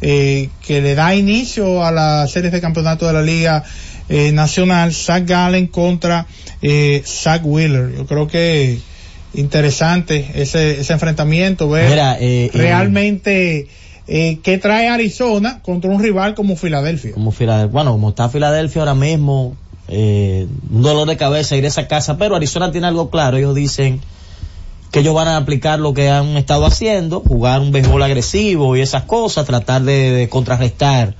eh, que le da inicio a la serie de campeonato de la Liga eh, Nacional, Zach Gallen contra eh, Zach Wheeler. Yo creo que interesante ese, ese enfrentamiento, ver Mira, eh, eh, realmente qué trae Arizona contra un rival como Filadelfia. como Filadelfia, bueno, como está Filadelfia ahora mismo, eh, un dolor de cabeza ir a esa casa, pero Arizona tiene algo claro, ellos dicen que ellos van a aplicar lo que han estado haciendo, jugar un béisbol agresivo y esas cosas, tratar de, contrarrestar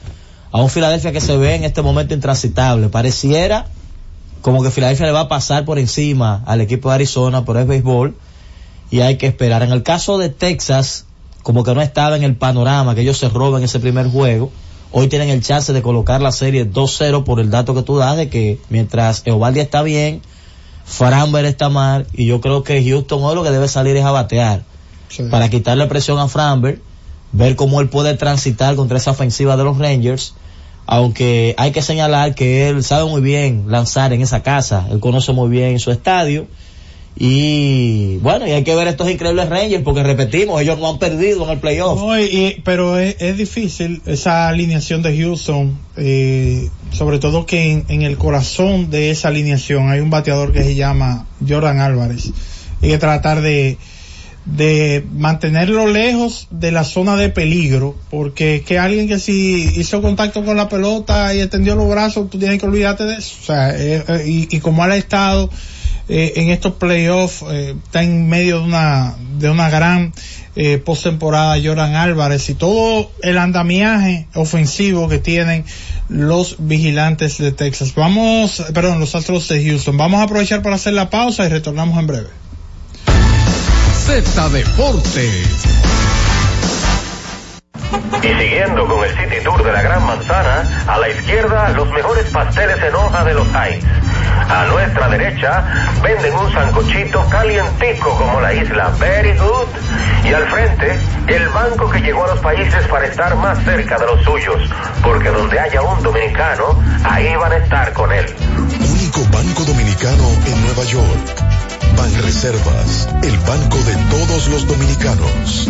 a un Filadelfia que se ve en este momento intransitable. Pareciera como que Filadelfia le va a pasar por encima al equipo de Arizona, pero es béisbol y hay que esperar. En el caso de Texas, como que no estaba en el panorama, que ellos se roban ese primer juego, hoy tienen el chance de colocar la serie 2-0 por el dato que tú das de que mientras Eovaldi está bien, Framber está mal, y yo creo que Houston hoy lo que debe salir es a batear Sí. para quitarle presión a Framber, ver cómo él puede transitar contra esa ofensiva de los Rangers, aunque hay que señalar que él sabe muy bien lanzar en esa casa, él conoce muy bien su estadio, y bueno, y hay que ver estos increíbles Rangers, porque repetimos, ellos no han perdido en el playoff. No, y- pero es, es difícil esa alineación de Houston, eh, sobre todo que en, el corazón de esa alineación hay un bateador que se llama Jordan Álvarez. Hay que tratar de, de mantenerlo lejos de la zona de peligro, porque es que alguien que si hizo contacto con la pelota y extendió los brazos, tú tienes que olvidarte de eso. O sea, eh, y, y como ha estado eh, en estos playoffs, eh, está en medio de una, de una gran eh, postemporada Jordan Álvarez y todo el andamiaje ofensivo que tienen los vigilantes de Texas. Vamos, perdón, los Astros de Houston. Vamos a aprovechar para hacer la pausa y retornamos en breve. Z Deportes. Y siguiendo con el City Tour de la Gran Manzana, a la izquierda los mejores pasteles en hoja de los Heights. A nuestra derecha venden un sancochito calientico como la isla Very Good. Y al frente, el banco que llegó a los países para estar más cerca de los suyos. Porque donde haya un dominicano, ahí van a estar con él. Único banco dominicano en Nueva York. Banreservas, el banco de todos los dominicanos.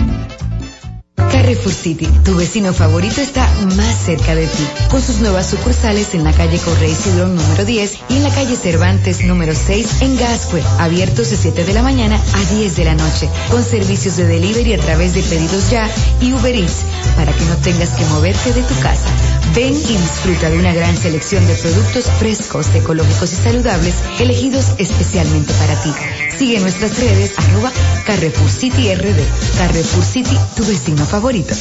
Carrefour City, tu vecino favorito está más cerca de ti, con sus nuevas sucursales en la calle Correy Cidrón número 10 y en la calle Cervantes número 6 en Gascue, abiertos de 7 de la mañana a 10 de la noche, con servicios de delivery a través de pedidos ya y Uber Eats, para que no tengas que moverte de tu casa. Ven y disfruta de una gran selección de productos frescos, ecológicos y saludables, elegidos especialmente para ti. Sigue nuestras redes, arroba Carrefour City RD. Carrefour City, tu vecino favorito.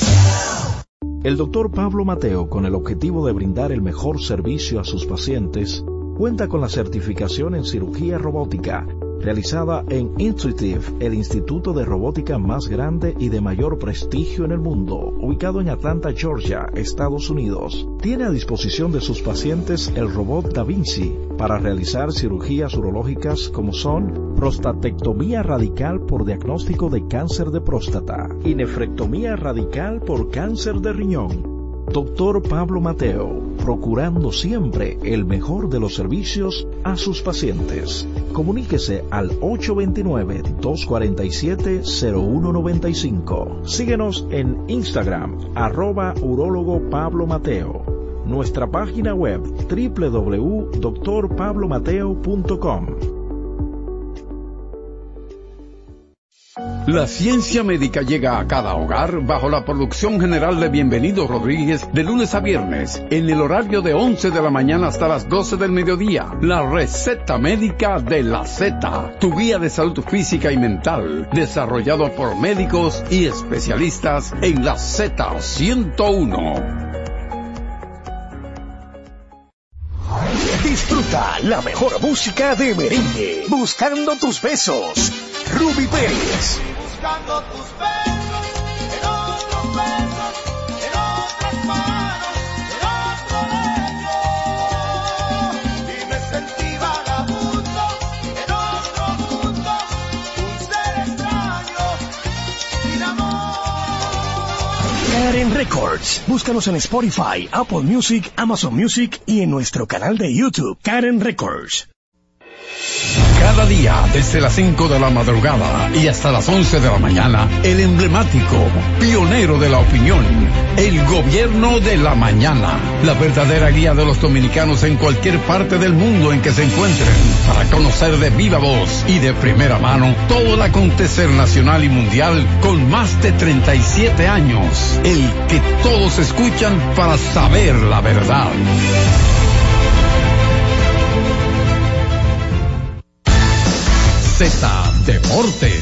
El doctor Pablo Mateo, con el objetivo de brindar el mejor servicio a sus pacientes, cuenta con la certificación en cirugía robótica, realizada en Intuitive, el instituto de robótica más grande y de mayor prestigio en el mundo, ubicado en Atlanta, Georgia, Estados Unidos. Tiene a disposición de sus pacientes el robot Da Vinci para realizar cirugías urológicas como son prostatectomía radical por diagnóstico de cáncer de próstata y nefrectomía radical por cáncer de riñón. Doctor Pablo Mateo, procurando siempre el mejor de los servicios a sus pacientes. Comuníquese al 829-247-0195. Síguenos en Instagram, arroba urólogo Pablo Mateo. Nuestra página web www.drpablomateo.com. La ciencia médica llega a cada hogar bajo la producción general de Bienvenido Rodríguez de lunes a viernes en el horario de 11 de la mañana hasta las 12 del mediodía. La receta médica de la Z, tu guía de salud física y mental, desarrollado por médicos y especialistas en la Z101. Disfruta la mejor música de merengue. Buscando tus besos. Ruby Pérez. Buscando tus besos, en otros besos, en otras manos, en otro lecho. Y me sentí vagabundo, en otro mundo, un ser extraño, sin amor. Karen Records. Búscanos en Spotify, Apple Music, Amazon Music y en nuestro canal de YouTube, Karen Records. Cada día, desde las 5 de la madrugada y hasta las 11 de la mañana, el emblemático, pionero de la opinión, el gobierno de la mañana. La verdadera guía de los dominicanos en cualquier parte del mundo en que se encuentren. Para conocer de viva voz y de primera mano todo el acontecer nacional y mundial con más de 37 años. El que todos escuchan para saber la verdad. Z Deportes.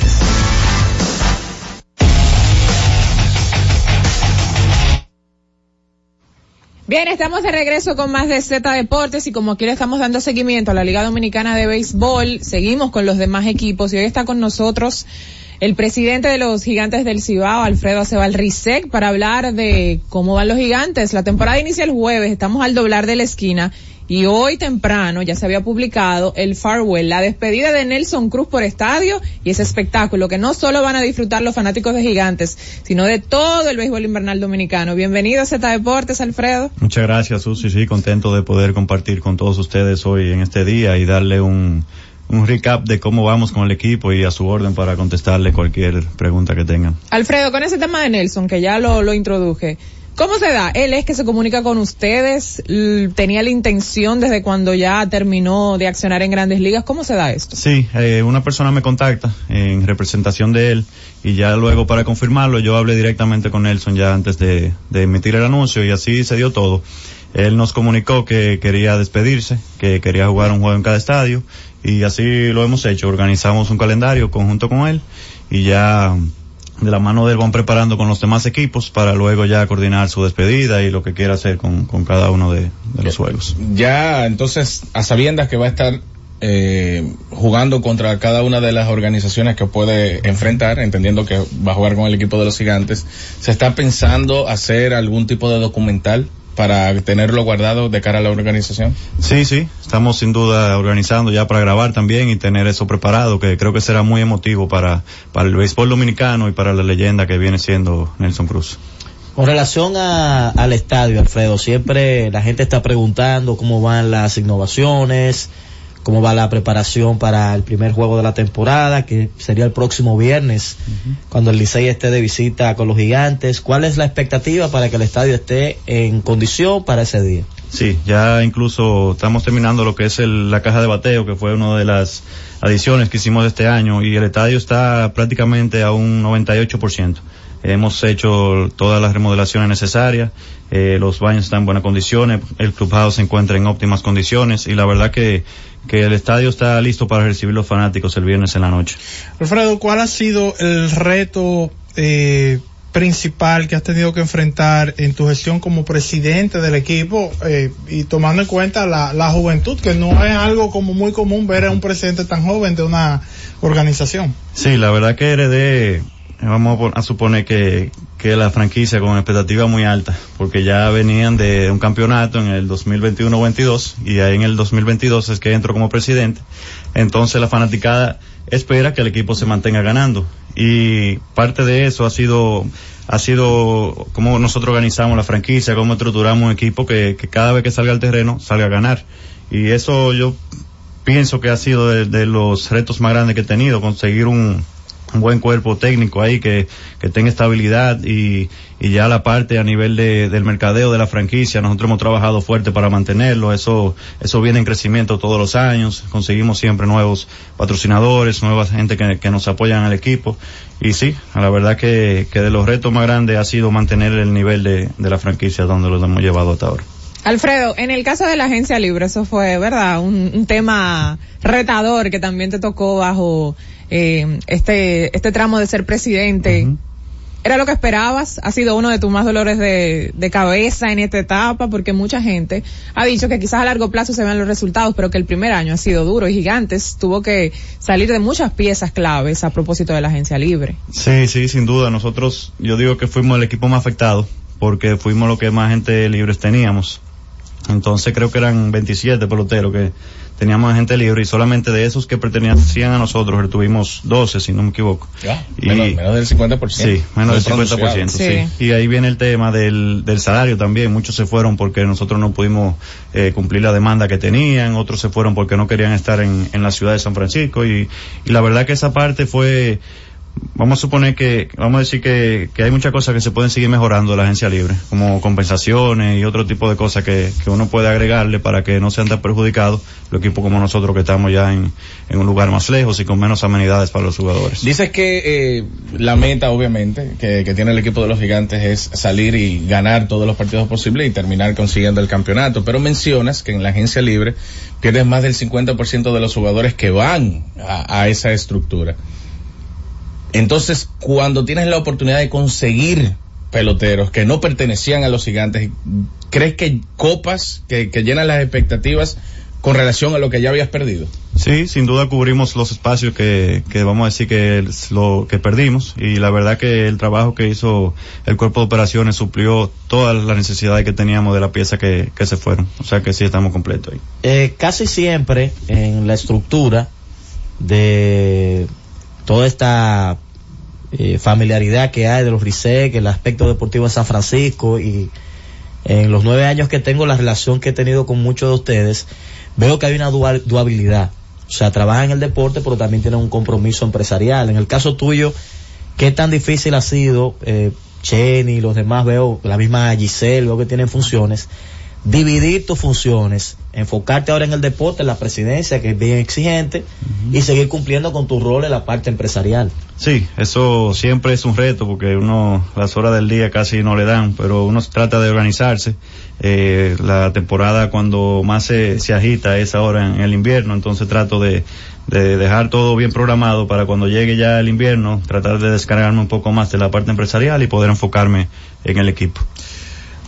Bien, estamos de regreso con más de Z Deportes y como le estamos dando seguimiento a la Liga Dominicana de Béisbol, seguimos con los demás equipos y hoy está con nosotros el presidente de los gigantes del Cibao, Alfredo Acebal Rizek, para hablar de cómo van los gigantes. La temporada inicia el jueves, estamos al doblar de la esquina y hoy temprano ya se había publicado el farewell, la despedida de Nelson Cruz por estadio y ese espectáculo que no solo van a disfrutar los fanáticos de gigantes, sino de todo el béisbol invernal dominicano. Bienvenido a Z Deportes, Alfredo. Muchas gracias, Susi. Sí, contento de poder compartir con todos ustedes hoy en este día y darle un, un recap de cómo vamos con el equipo y a su orden para contestarle cualquier pregunta que tengan. Alfredo, con ese tema de Nelson, que ya lo, lo introduje, ¿Cómo se da? Él es que se comunica con ustedes, tenía la intención desde cuando ya terminó de accionar en grandes ligas. ¿Cómo se da esto? Sí, eh, una persona me contacta en representación de él y ya luego para confirmarlo yo hablé directamente con Nelson ya antes de, de emitir el anuncio y así se dio todo. Él nos comunicó que quería despedirse, que quería jugar un juego en cada estadio y así lo hemos hecho. Organizamos un calendario conjunto con él y ya de la mano de él van preparando con los demás equipos para luego ya coordinar su despedida y lo que quiera hacer con, con cada uno de, de los juegos. Ya, entonces, a sabiendas que va a estar eh, jugando contra cada una de las organizaciones que puede enfrentar, entendiendo que va a jugar con el equipo de los gigantes, ¿se está pensando hacer algún tipo de documental para tenerlo guardado de cara a la organización? Sí, sí, estamos sin duda organizando ya para grabar también y tener eso preparado, que creo que será muy emotivo para, para el béisbol dominicano y para la leyenda que viene siendo Nelson Cruz. Con relación a, al estadio, Alfredo, siempre la gente está preguntando cómo van las innovaciones, cómo va la preparación para el primer juego de la temporada, que sería el próximo viernes, cuando el Licey esté de visita con los gigantes. ¿Cuál es la expectativa para que el estadio esté en condición para ese día? Sí, ya incluso estamos terminando lo que es el- la caja de bateo, que fue una de las adiciones que hicimos este año, y el estadio está prácticamente a un 98%. Hemos hecho todas las remodelaciones necesarias, eh, los baños están en buenas condiciones, el clubhouse se encuentra en óptimas condiciones, y la verdad que, que el estadio está listo para recibir los fanáticos el viernes en la noche. Alfredo, ¿cuál ha sido el reto eh, principal que has tenido que enfrentar en tu gestión como presidente del equipo eh, y tomando en cuenta la, la juventud, que no es algo como muy común ver a un presidente tan joven de una organización? Sí, la verdad que heredé, vamos a pon- a suponer que, que la franquicia con expectativas muy altas, porque ya venían de un campeonato en el 2021-22 y ahí en el 2022 es que entro como presidente. Entonces la fanaticada espera que el equipo se mantenga ganando y parte de eso ha sido ha sido cómo nosotros organizamos la franquicia, cómo estructuramos un equipo que, cada vez que salga al terreno salga a ganar. Y eso yo pienso que ha sido de los retos más grandes que he tenido, conseguir un, un buen cuerpo técnico ahí que, que tenga estabilidad y, y ya la parte a nivel de, del mercadeo de la franquicia, nosotros hemos trabajado fuerte para mantenerlo, eso, eso viene en crecimiento todos los años, conseguimos siempre nuevos patrocinadores, nueva gente que, que nos apoyan al equipo y sí, la verdad que, que de los retos más grandes ha sido mantener el nivel de, de la franquicia donde lo hemos llevado hasta ahora. Alfredo, en el caso de la agencia libre, eso fue, ¿verdad? Un, un tema retador que también te tocó bajo eh, este, este tramo de ser presidente. ¿Era lo que esperabas? ¿Ha sido uno de tus más dolores de, de cabeza en esta etapa? Porque mucha gente ha dicho que quizás a largo plazo se vean los resultados, pero que el primer año ha sido duro y Gigantes tuvo que salir de muchas piezas claves a propósito de la agencia libre. Sí, sí, sin duda. Nosotros, yo digo que fuimos el equipo más afectado porque fuimos lo que más gente libres teníamos. Entonces creo que eran 27 peloteros que teníamos gente libre y solamente de esos que pertenecían a nosotros retuvimos 12, si no me equivoco. y, menos, menos del 50%. Sí, menos del Muy 50%, pronunciado. sí. Y ahí viene el tema del, del salario también. Muchos se fueron porque nosotros no pudimos eh, cumplir la demanda que tenían, otros se fueron porque no querían estar en, en la ciudad de San Francisco y, y la verdad que esa parte fue vamos a suponer que, vamos a decir que, que hay muchas cosas que se pueden seguir mejorando de la agencia libre, como compensaciones y otro tipo de cosas que, que uno puede agregarle para que no sean tan perjudicados los equipos como nosotros que estamos ya en, en un lugar más lejos y con menos amenidades para los jugadores. Dices que eh, la meta, obviamente, que, que tiene el equipo de los gigantes es salir y ganar todos los partidos posibles y terminar consiguiendo el campeonato, pero mencionas que en la agencia libre pierdes más del 50% de los jugadores que van a, a esa estructura. Entonces, cuando tienes la oportunidad de conseguir peloteros que no pertenecían a los gigantes, ¿crees que copas que, que llenan las expectativas con relación a lo que ya habías perdido? Sí, sin duda cubrimos los espacios que, que vamos a decir que es lo que perdimos y la verdad que el trabajo que hizo el cuerpo de operaciones suplió todas las necesidades que teníamos de la pieza que, que se fueron. O sea que sí estamos completos ahí. Eh, casi siempre en la estructura de toda esta eh, familiaridad que hay de los RISEC, el aspecto deportivo de San Francisco y en los nueve años que tengo la relación que he tenido con muchos de ustedes, veo que hay una dual, duabilidad. O sea, trabajan en el deporte, pero también tienen un compromiso empresarial. En el caso tuyo, ¿qué tan difícil ha sido, eh, Cheney, los demás, veo, la misma Giselle, veo que tienen funciones, dividir tus funciones, enfocarte ahora en el deporte, en la presidencia, que es bien exigente, y seguir cumpliendo con tu rol en la parte empresarial. Sí, eso siempre es un reto porque uno las horas del día casi no le dan, pero uno trata de organizarse. Eh, la temporada cuando más se, se agita es ahora en el invierno, entonces trato de, de dejar todo bien programado para cuando llegue ya el invierno, tratar de descargarme un poco más de la parte empresarial y poder enfocarme en el equipo.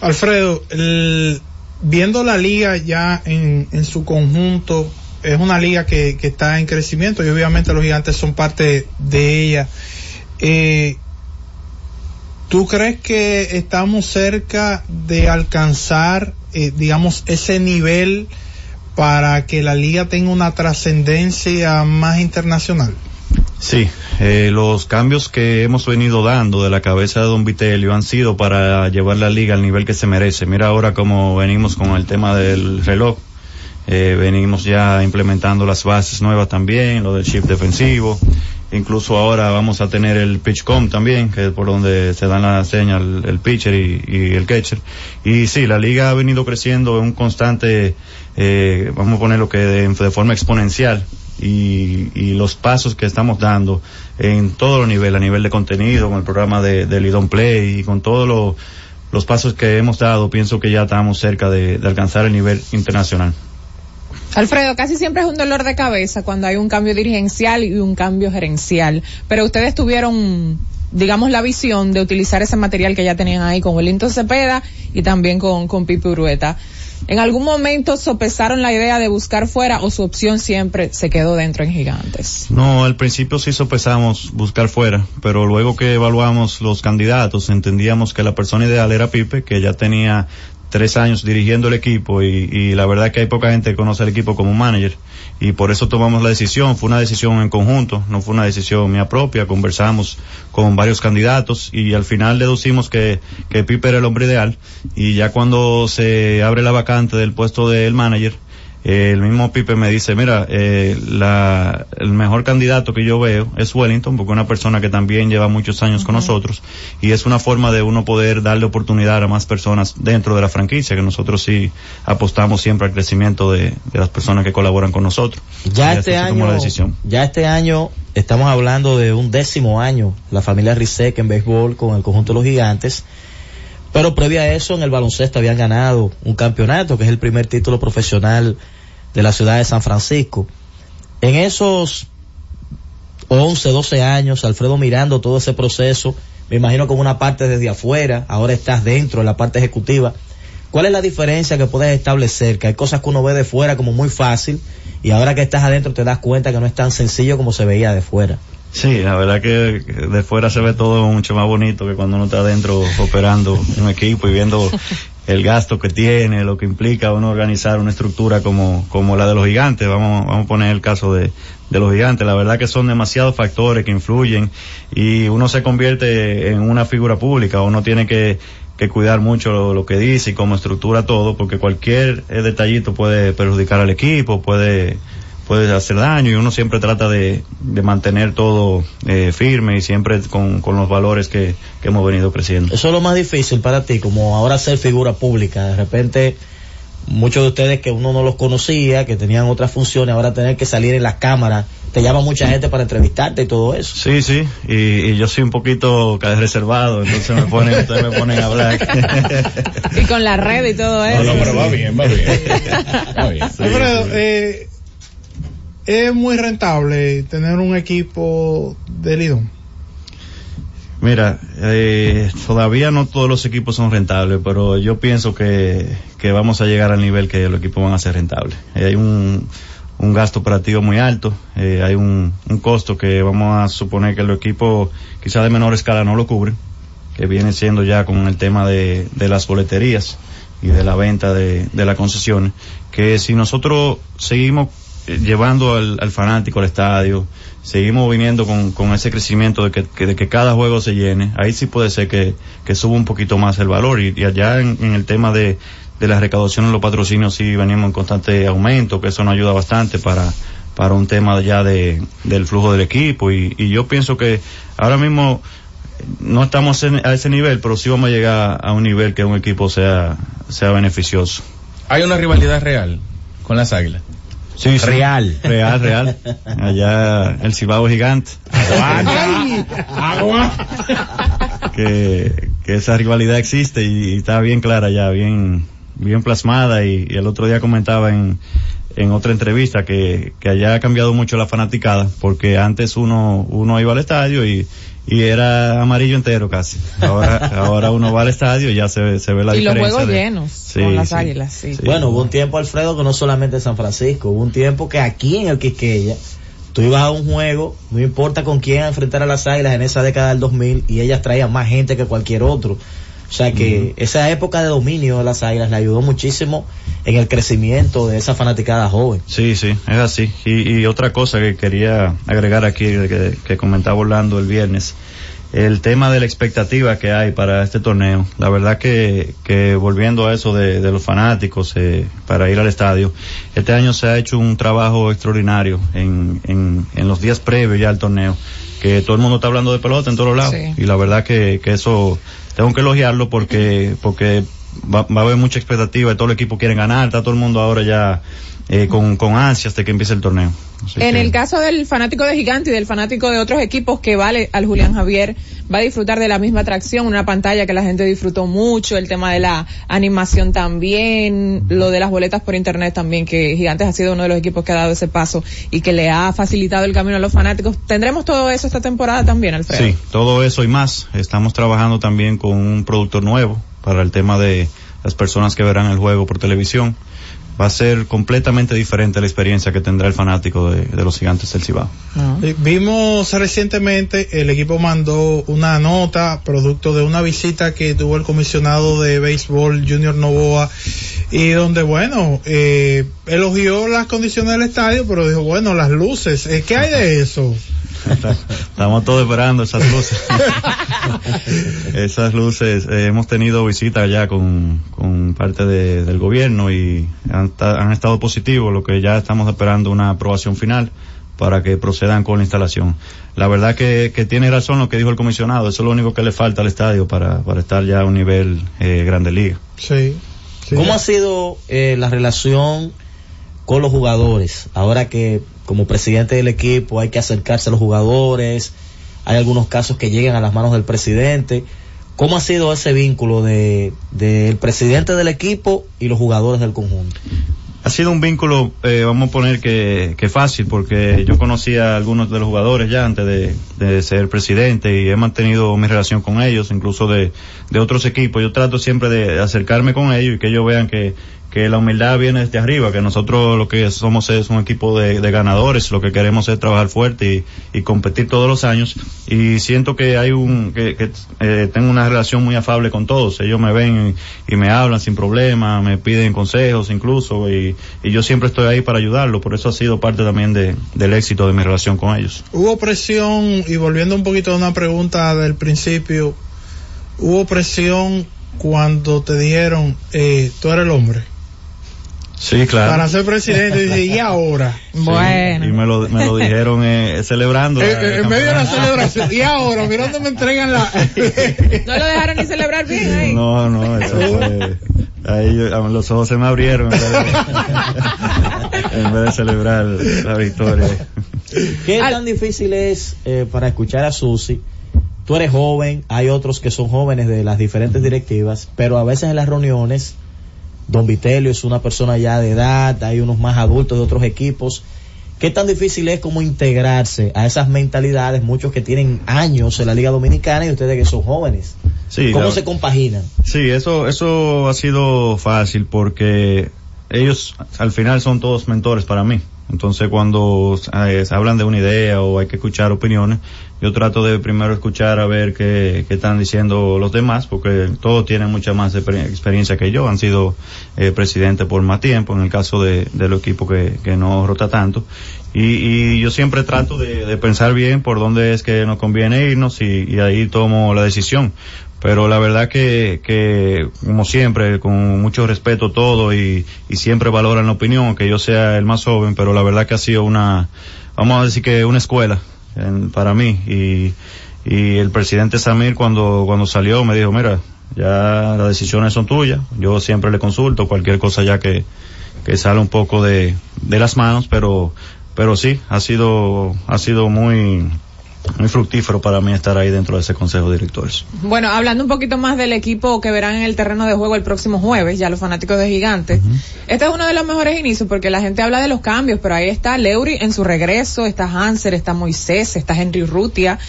Alfredo, el, viendo la liga ya en, en su conjunto, es una liga que, que, está en crecimiento y obviamente los gigantes son parte de ella. Eh, ¿Tú crees que estamos cerca de alcanzar, eh, digamos, ese nivel para que la liga tenga una trascendencia más internacional? Sí, eh, los cambios que hemos venido dando de la cabeza de Don Vitelio han sido para llevar la liga al nivel que se merece. Mira ahora cómo venimos con el tema del reloj. Eh, venimos ya implementando las bases nuevas también, lo del shift defensivo. Incluso ahora vamos a tener el pitchcom también, que es por donde se dan la señal el pitcher y, y, el catcher. Y sí, la liga ha venido creciendo en un constante, eh, vamos a ponerlo que de, de forma exponencial. Y, y, los pasos que estamos dando en todos los niveles, a nivel de contenido, con el programa de, de Lidon Play y con todos los, pasos que hemos dado, pienso que ya estamos cerca de, de alcanzar el nivel internacional. Alfredo, casi siempre es un dolor de cabeza cuando hay un cambio dirigencial y un cambio gerencial, pero ustedes tuvieron, digamos, la visión de utilizar ese material que ya tenían ahí con Wellington Cepeda y también con, con Pipe Urueta. ¿En algún momento sopesaron la idea de buscar fuera o su opción siempre se quedó dentro en Gigantes? No, al principio sí sopesamos buscar fuera, pero luego que evaluamos los candidatos entendíamos que la persona ideal era Pipe, que ya tenía tres años dirigiendo el equipo y, y, la verdad que hay poca gente que conoce el equipo como manager y por eso tomamos la decisión, fue una decisión en conjunto, no fue una decisión mía propia, conversamos con varios candidatos y al final deducimos que, que Pipe era el hombre ideal. Y ya cuando se abre la vacante del puesto del manager, eh, el mismo Pipe me dice, mira, eh, la, el mejor candidato que yo veo es Wellington, porque es una persona que también lleva muchos años uh -huh. con nosotros, y es una forma de uno poder darle oportunidad a más personas dentro de la franquicia, que nosotros sí apostamos siempre al crecimiento de, de las personas que colaboran con nosotros. Ya este año, ya este año estamos hablando de un décimo año, la familia Rizek en béisbol con el conjunto de los gigantes, pero previo a eso en el baloncesto habían ganado un campeonato, que es el primer título profesional de la ciudad de San Francisco. En esos 11, 12 años, Alfredo mirando todo ese proceso, me imagino como una parte desde afuera, ahora estás dentro en la parte ejecutiva. ¿Cuál es la diferencia que puedes establecer? Que hay cosas que uno ve de fuera como muy fácil y ahora que estás adentro te das cuenta que no es tan sencillo como se veía de fuera. Sí, la verdad que de fuera se ve todo mucho más bonito que cuando uno está adentro operando un equipo y viendo el gasto que tiene, lo que implica uno organizar una estructura como, como la de los gigantes. Vamos, vamos a poner el caso de, de los gigantes. La verdad que son demasiados factores que influyen y uno se convierte en una figura pública. Uno tiene que, que cuidar mucho lo, lo que dice y cómo estructura todo, porque cualquier eh, detallito puede perjudicar al equipo, puede, puede hacer daño y uno siempre trata de, de mantener todo eh, firme y siempre con, con los valores que, que hemos venido creciendo. Eso es lo más difícil para ti, como ahora ser figura pública. De repente, muchos de ustedes que uno no los conocía, que tenían otras funciones, ahora tener que salir en las cámaras, te llama mucha gente para entrevistarte y todo eso. Sí, sí, y, y yo soy un poquito reservado, entonces me ponen, ustedes me ponen a hablar. Y con la red y todo eso. No, no, pero va bien, va bien. Va bien. Alfredo, eh, es muy rentable tener un equipo de Lidón. Mira, eh, todavía no todos los equipos son rentables, pero yo pienso que, que vamos a llegar al nivel que los equipos van a ser rentables. Eh, hay un, un gasto operativo muy alto, eh, hay un, un costo que vamos a suponer que los equipos quizá de menor escala no lo cubren, que viene siendo ya con el tema de, de las boleterías y de la venta de, de las concesiones, que si nosotros seguimos llevando al, al fanático al estadio, seguimos viniendo con, con ese crecimiento de que, de que cada juego se llene, ahí sí puede ser que, suba un poquito más el valor y, allá en, el tema de, de la recaudación en los patrocinios sí venimos en constante aumento, que eso nos ayuda bastante para, para un tema ya de, del flujo del equipo y, y yo pienso que ahora mismo no estamos a ese nivel, pero sí vamos a llegar a un nivel que un equipo sea, sea beneficioso. Hay una rivalidad real con las águilas. Sí, sí. Real. Real, real. Allá el Cibao gigante. que, que esa rivalidad existe y, y está bien clara ya, bien, bien plasmada y, y el otro día comentaba en, en otra entrevista que, que allá ha cambiado mucho la fanaticada porque antes uno, uno iba al estadio y, y era amarillo entero casi. Ahora, ahora uno va al estadio y ya se, se ve la y los diferencia. juegos de- llenos Sí, con las sí. águilas, sí. Sí. Bueno, hubo un tiempo, Alfredo, que no solamente en San Francisco, hubo un tiempo que aquí en el Quisqueya, tú ibas a un juego, no importa con quién enfrentar a las águilas en esa década del 2000, y ellas traían más gente que cualquier otro. O sea que esa época de dominio de las águilas le ayudó muchísimo en el crecimiento de esa fanaticada joven. Sí, sí, es así. Y, y otra cosa que quería agregar aquí, que, que comentaba Orlando el viernes, el tema de la expectativa que hay para este torneo. La verdad que, que volviendo a eso de, de los fanáticos eh, para ir al estadio, este año se ha hecho un trabajo extraordinario en, en, en los días previos ya al torneo, que todo el mundo está hablando de pelota en todos lados. Sí. Y la verdad que, que eso tengo que elogiarlo porque, porque va, a haber mucha expectativa y todo el equipo quiere ganar, está todo el mundo ahora ya eh, con, con ansias de que empiece el torneo. Así En que- el caso del fanático de Gigante y del fanático de otros equipos que vale al Julián Javier, va a disfrutar de la misma atracción, una pantalla que la gente disfrutó mucho, el tema de la animación también, lo de las boletas por internet también, que Gigantes ha sido uno de los equipos que ha dado ese paso y que le ha facilitado el camino a los fanáticos. ¿Tendremos todo eso esta temporada también, Alfredo? Sí, todo eso y más. Estamos trabajando también con un productor nuevo para el tema de las personas que verán el juego por televisión. Va a ser completamente diferente la experiencia que tendrá el fanático de, de los gigantes del Cibao. Eh, Vimos recientemente, el equipo mandó una nota producto de una visita que tuvo el comisionado de béisbol Junior Novoa y donde, bueno, eh, elogió las condiciones del estadio, pero dijo, bueno, las luces, eh, ¿qué hay de eso? Estamos todos esperando esas luces. esas luces, eh, hemos tenido visitas ya con, con parte de- del gobierno y han, han estado positivos, lo que ya estamos esperando una aprobación final para que procedan con la instalación. La verdad que, que tiene razón lo que dijo el comisionado, eso es lo único que le falta al estadio para, para estar ya a un nivel eh, grande liga. Sí. sí. ¿Cómo ha sido eh, la relación con los jugadores? Ahora que como presidente del equipo hay que acercarse a los jugadores, hay algunos casos que llegan a las manos del presidente. ¿Cómo ha sido ese vínculo de del presidente del equipo y los jugadores del conjunto? Ha sido un vínculo, eh, vamos a poner que, que fácil, porque yo conocía a algunos de los jugadores ya antes de, de ser presidente y he mantenido mi relación con ellos, incluso de, de otros equipos. Yo trato siempre de acercarme con ellos y que ellos vean que, que la humildad viene desde arriba, que nosotros lo que somos es un equipo de, ganadores, lo que queremos es trabajar fuerte y, competir todos los años. Y siento que hay un, que, que eh, tengo una relación muy afable con todos. Ellos me ven y, me hablan sin problema, me piden consejos incluso, y, y, yo siempre estoy ahí para ayudarlo. Por eso ha sido parte también de, del éxito de mi relación con ellos. Hubo presión, y volviendo un poquito a una pregunta del principio, hubo presión cuando te dijeron, eh, tú eres el hombre. Sí, claro. Para ser presidente, dice, ¿y ahora? Sí, bueno. Y me lo, me lo dijeron eh, celebrando. Eh, eh, en medio de la celebración. ¿Y ahora? Mira dónde me entregan la... no lo dejaron ni celebrar bien ahí. No, no, eso fue... Ahí los ojos se me abrieron en vez de, en vez de celebrar la victoria. ¿Qué tan difícil es eh, para escuchar a Susi? Tú eres joven, hay otros que son jóvenes de las diferentes directivas, pero a veces en las reuniones Don Vitelio es una persona ya de edad, hay unos más adultos de otros equipos. ¿Qué tan difícil es como integrarse a esas mentalidades, muchos que tienen años en la Liga Dominicana y ustedes que son jóvenes? Sí, ¿Cómo la, se compaginan? Sí, eso, eso ha sido fácil porque ellos al final son todos mentores para mí. Entonces cuando eh, hablan de una idea o hay que escuchar opiniones, yo trato de primero escuchar a ver qué, qué están diciendo los demás, porque todos tienen mucha más experiencia que yo, han sido eh, presidente por más tiempo, en el caso de, del equipo que, que no rota tanto. Y, y yo siempre trato de, de, pensar bien por dónde es que nos conviene irnos y, y ahí tomo la decisión. Pero la verdad que, que como siempre, con mucho respeto todo y, y siempre valoran la opinión, que yo sea el más joven, pero la verdad que ha sido una, vamos a decir que una escuela en, para mí. Y, y el presidente Samir cuando, cuando salió me dijo, mira, ya las decisiones son tuyas, yo siempre le consulto cualquier cosa ya que, que sale un poco de, de las manos, pero, pero sí, ha sido, ha sido muy, muy fructífero para mí estar ahí dentro de ese consejo de directores. Bueno, hablando un poquito más del equipo que verán en el terreno de juego el próximo jueves, ya los fanáticos de Gigantes. Uh -huh. Este es uno de los mejores inicios porque la gente habla de los cambios, pero ahí está Leury en su regreso, está Hanser, está Moisés, está Henry Rutia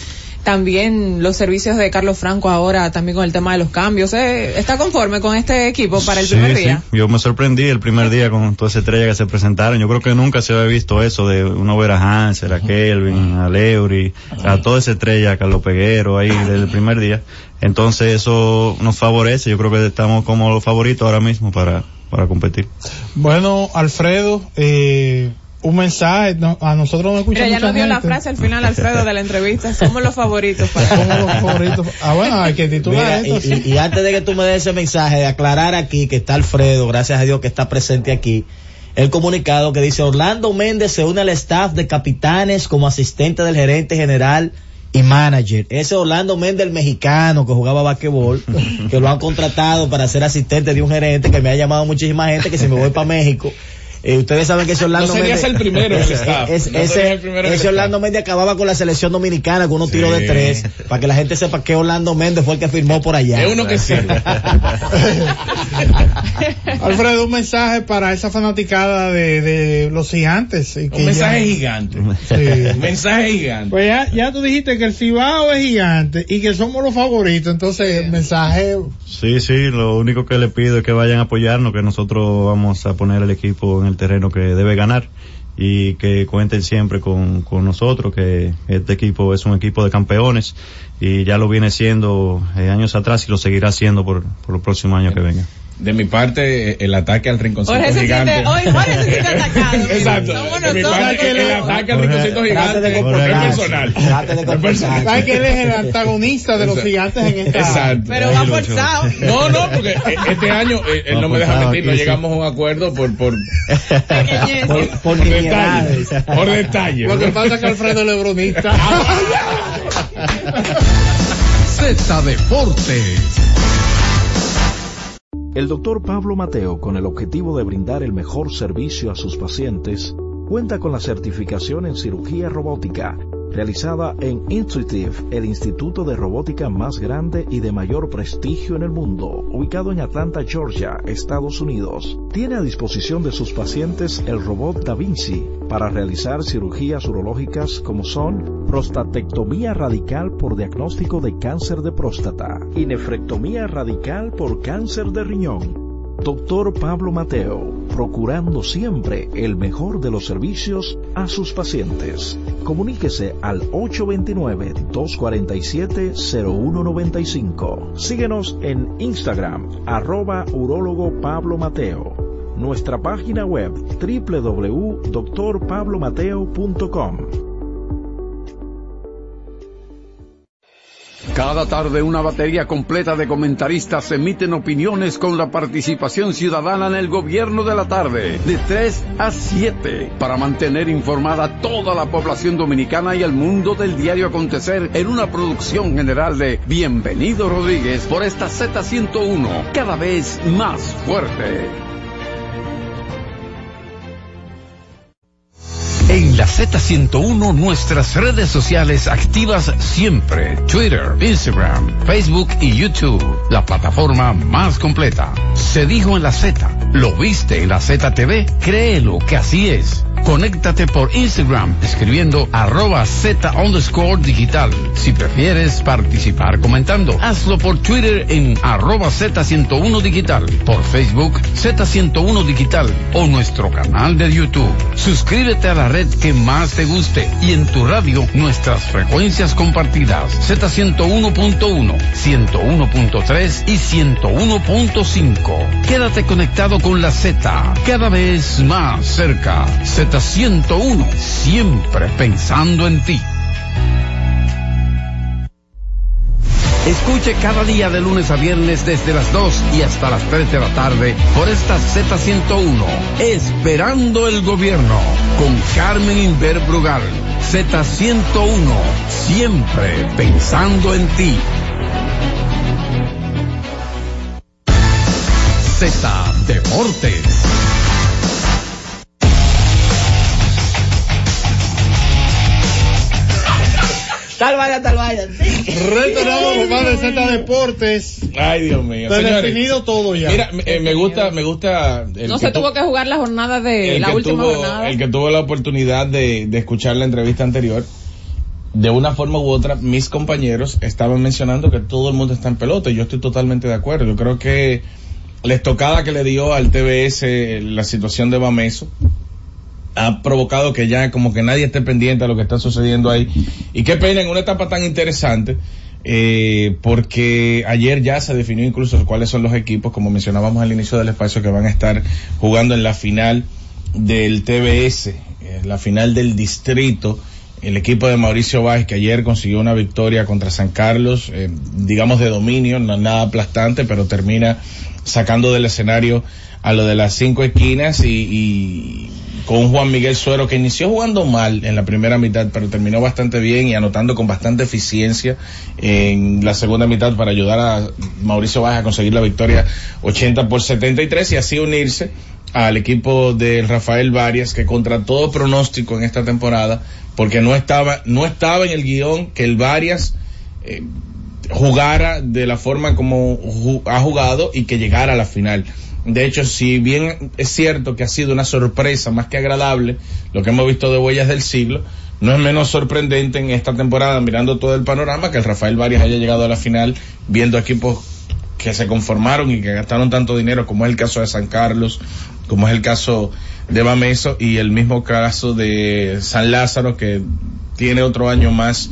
también los servicios de Carlos Franco ahora también con el tema de los cambios. ¿eh? ¿Está conforme con este equipo para el sí, primer día? Sí. Yo me sorprendí el primer día con toda esa estrella que se presentaron. Yo creo que nunca se había visto eso de uno ver a Hansel, a Kelvin, a Leury, a toda esa estrella, a Carlos Peguero ahí desde el primer día. Entonces eso nos favorece. Yo creo que estamos como los favoritos ahora mismo para, para competir. Bueno, Alfredo, eh, un mensaje, no, a nosotros nos escucha Pero ya nos dio gente. la frase al final, Alfredo, de la entrevista. Somos los favoritos. Para Somos los favoritos. Ah, bueno, hay que titular Mira, esto. y, y, y, antes de que tú me des ese mensaje, de aclarar aquí que está Alfredo, gracias a Dios que está presente aquí, el comunicado que dice Orlando Méndez se une al staff de capitanes como asistente del gerente general y manager. Ese Orlando Méndez, el mexicano que jugaba basquetbol, que lo han contratado para ser asistente de un gerente que me ha llamado muchísima gente que si me voy para México eh, ustedes saben que ese Orlando no Méndez. el primero en el staff. Es, no ese, el primero ese Orlando Méndez acababa con la selección dominicana con unos sí. tiros de tres. Para que la gente sepa que Orlando Méndez fue el que firmó por allá. Es uno que sirve. Alfredo, un mensaje para esa fanaticada de, de los gigantes. Y que un mensaje ya... gigante. Sí. un mensaje gigante. Pues ya, ya tú dijiste que el Cibao es gigante y que somos los favoritos. Entonces, el mensaje. Sí, sí, lo único que le pido es que vayan a apoyarnos, que nosotros vamos a poner el equipo en el terreno que debe ganar y que cuenten siempre con, con nosotros, que este equipo es un equipo de campeones y ya lo viene siendo eh, años atrás y lo seguirá siendo por, por los próximos años que vengan. De mi parte, el ataque al rinconcito Jorge gigante. Siente, hoy Jorge se siente atacado. Exacto. De mi parte, el ataque al rinconcito gigante es personal. ¿Sabes que él es el antagonista de los gigantes en esta? Exacto. Pero va forzado. No, no, porque este año eh, él no me deja mentir, no llegamos a un acuerdo por por por, por, por detalle. Por detalle. Lo que pasa es que Alfredo es lebronista. Z Deportes. El doctor Pablo Mateo, con el objetivo de brindar el mejor servicio a sus pacientes, cuenta con la certificación en cirugía robótica, realizada en Intuitive, el instituto de robótica más grande y de mayor prestigio en el mundo, ubicado en Atlanta, Georgia, Estados Unidos. Tiene a disposición de sus pacientes el robot Da Vinci para realizar cirugías urológicas como son prostatectomía radical por diagnóstico de cáncer de próstata y nefrectomía radical por cáncer de riñón. Doctor Pablo Mateo, procurando siempre el mejor de los servicios a sus pacientes. Comuníquese al 829-247-0195. Síguenos en Instagram, arroba urólogo Pablo Mateo. Nuestra página web www.drpablomateo.com. Cada tarde una batería completa de comentaristas emiten opiniones con la participación ciudadana en el gobierno de la tarde, de 3 a 7, para mantener informada toda la población dominicana y el mundo del diario acontecer en una producción general de Bienvenido Rodríguez por esta Z101, cada vez más fuerte. En la Z101 nuestras redes sociales activas siempre. Twitter, Instagram, Facebook y YouTube. La plataforma más completa. Se dijo en la Z. ¿Lo viste en la ZTV? Créelo que así es. Conéctate por Instagram escribiendo arroba Z underscore digital. Si prefieres participar comentando, hazlo por Twitter en arroba Z101 digital, por Facebook Z101 digital o nuestro canal de YouTube. Suscríbete a la red que más te guste y en tu radio nuestras frecuencias compartidas Z101.1, 101.3 y 101.5. Quédate conectado con la Z, cada vez más cerca. Z101, siempre pensando en ti. Escuche cada día de lunes a viernes desde las 2 y hasta las 3 de la tarde por esta Z101, Esperando el Gobierno, con Carmen Inver Brugal. Z101, siempre pensando en ti. Z Deportes. Tal vaya, tal vaya. Retornamos con más de Z Deportes. Ay, Dios mío. Está definido todo ya. Mira, eh, me gusta, me gusta. el No que se tu- tuvo que jugar la jornada de la última tuvo, jornada. el que tuvo la oportunidad de, de escuchar la entrevista anterior, de una forma u otra, mis compañeros estaban mencionando que todo el mundo está en pelota y yo estoy totalmente de acuerdo. Yo creo que la estocada que le dio al TBS la situación de Bameso ha provocado que ya como que nadie esté pendiente a lo que está sucediendo ahí. Y qué pena en una etapa tan interesante, eh, porque ayer ya se definió incluso cuáles son los equipos, como mencionábamos al inicio del espacio, que van a estar jugando en la final del TBS, eh, la final del distrito. El equipo de Mauricio Báez que ayer consiguió una victoria contra San Carlos, eh, digamos de dominio, no nada aplastante, pero termina sacando del escenario a lo de las cinco esquinas y con Juan Miguel Suero que inició jugando mal en la primera mitad, pero terminó bastante bien y anotando con bastante eficiencia en la segunda mitad para ayudar a Mauricio Báez a conseguir la victoria 80 por 73 y así unirse al equipo de Rafael Varias que contra todo pronóstico en esta temporada porque no estaba no estaba en el guion que el Varias eh, jugara de la forma como ha jugado y que llegara a la final. De hecho, si bien es cierto que ha sido una sorpresa más que agradable lo que hemos visto de Huellas del Siglo, no es menos sorprendente en esta temporada, mirando todo el panorama, que el Rafael Varias haya llegado a la final viendo equipos que se conformaron y que gastaron tanto dinero, como es el caso de San Carlos, como es el caso de Bameso y el mismo caso de San Lázaro, que tiene otro año más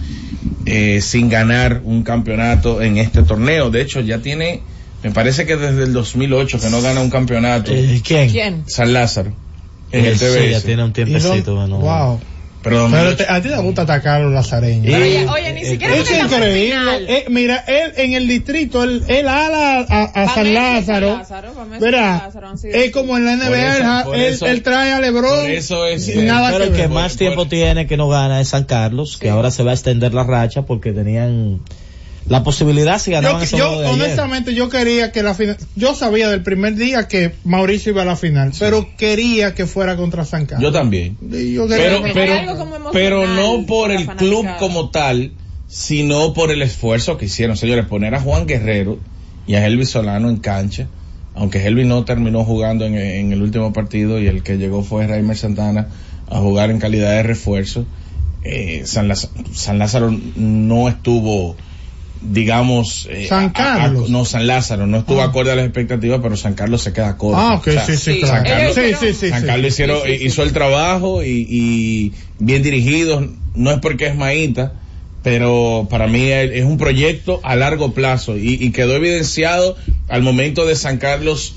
eh, sin ganar un campeonato en este torneo. De hecho, ya tiene, me parece que desde el 2008 que no gana un campeonato. Eh, ¿Quién? ¿Quién? San Lázaro. En Eh, el sí, TBS. ya tiene un tiempecito. bueno. Wow. Pero, Pero te- a ti te gusta atacar a los lazareños. Oye, oye, ni siquiera Es porque estamos en increíble. final. Eh, mira, él en el distrito, él, él ala a, a San Lázaro. San Verá, es como en la NBA, eso- él- trae a Lebron. eso es, eh, nada Pero que el que ver. más Por- tiempo por- tiene que no gana es San Carlos, que ahora se va a extender la racha porque tenían la posibilidad si ganaban Yo, ese yo, de ayer. honestamente, yo quería que la final, yo sabía del primer día que Mauricio iba a la final, pero quería que fuera contra San Carlos. Yo también. Yo Pero, pero, no por el club como tal, sino por el esfuerzo que hicieron. Señores, poner a Juan Guerrero y a Elvis Solano en cancha, aunque Elvis no terminó jugando en, en el último partido y el que llegó fue Raimer Santana a jugar en calidad de refuerzo. Eh, San, Lázaro, San Lázaro no estuvo digamos, eh, San a- a- Carlos. no, San Lázaro, no estuvo Ah. acorde a las expectativas, pero San Carlos se queda corto. Ah, ok, sí, sí, claro. San Carlos, Sí, sí, sí, San sí. Carlos hicieron, Sí, sí, sí. hizo el trabajo y, y bien dirigido, no es porque es Maíta, pero para mí es es un proyecto a largo plazo y, y quedó evidenciado al momento de San Carlos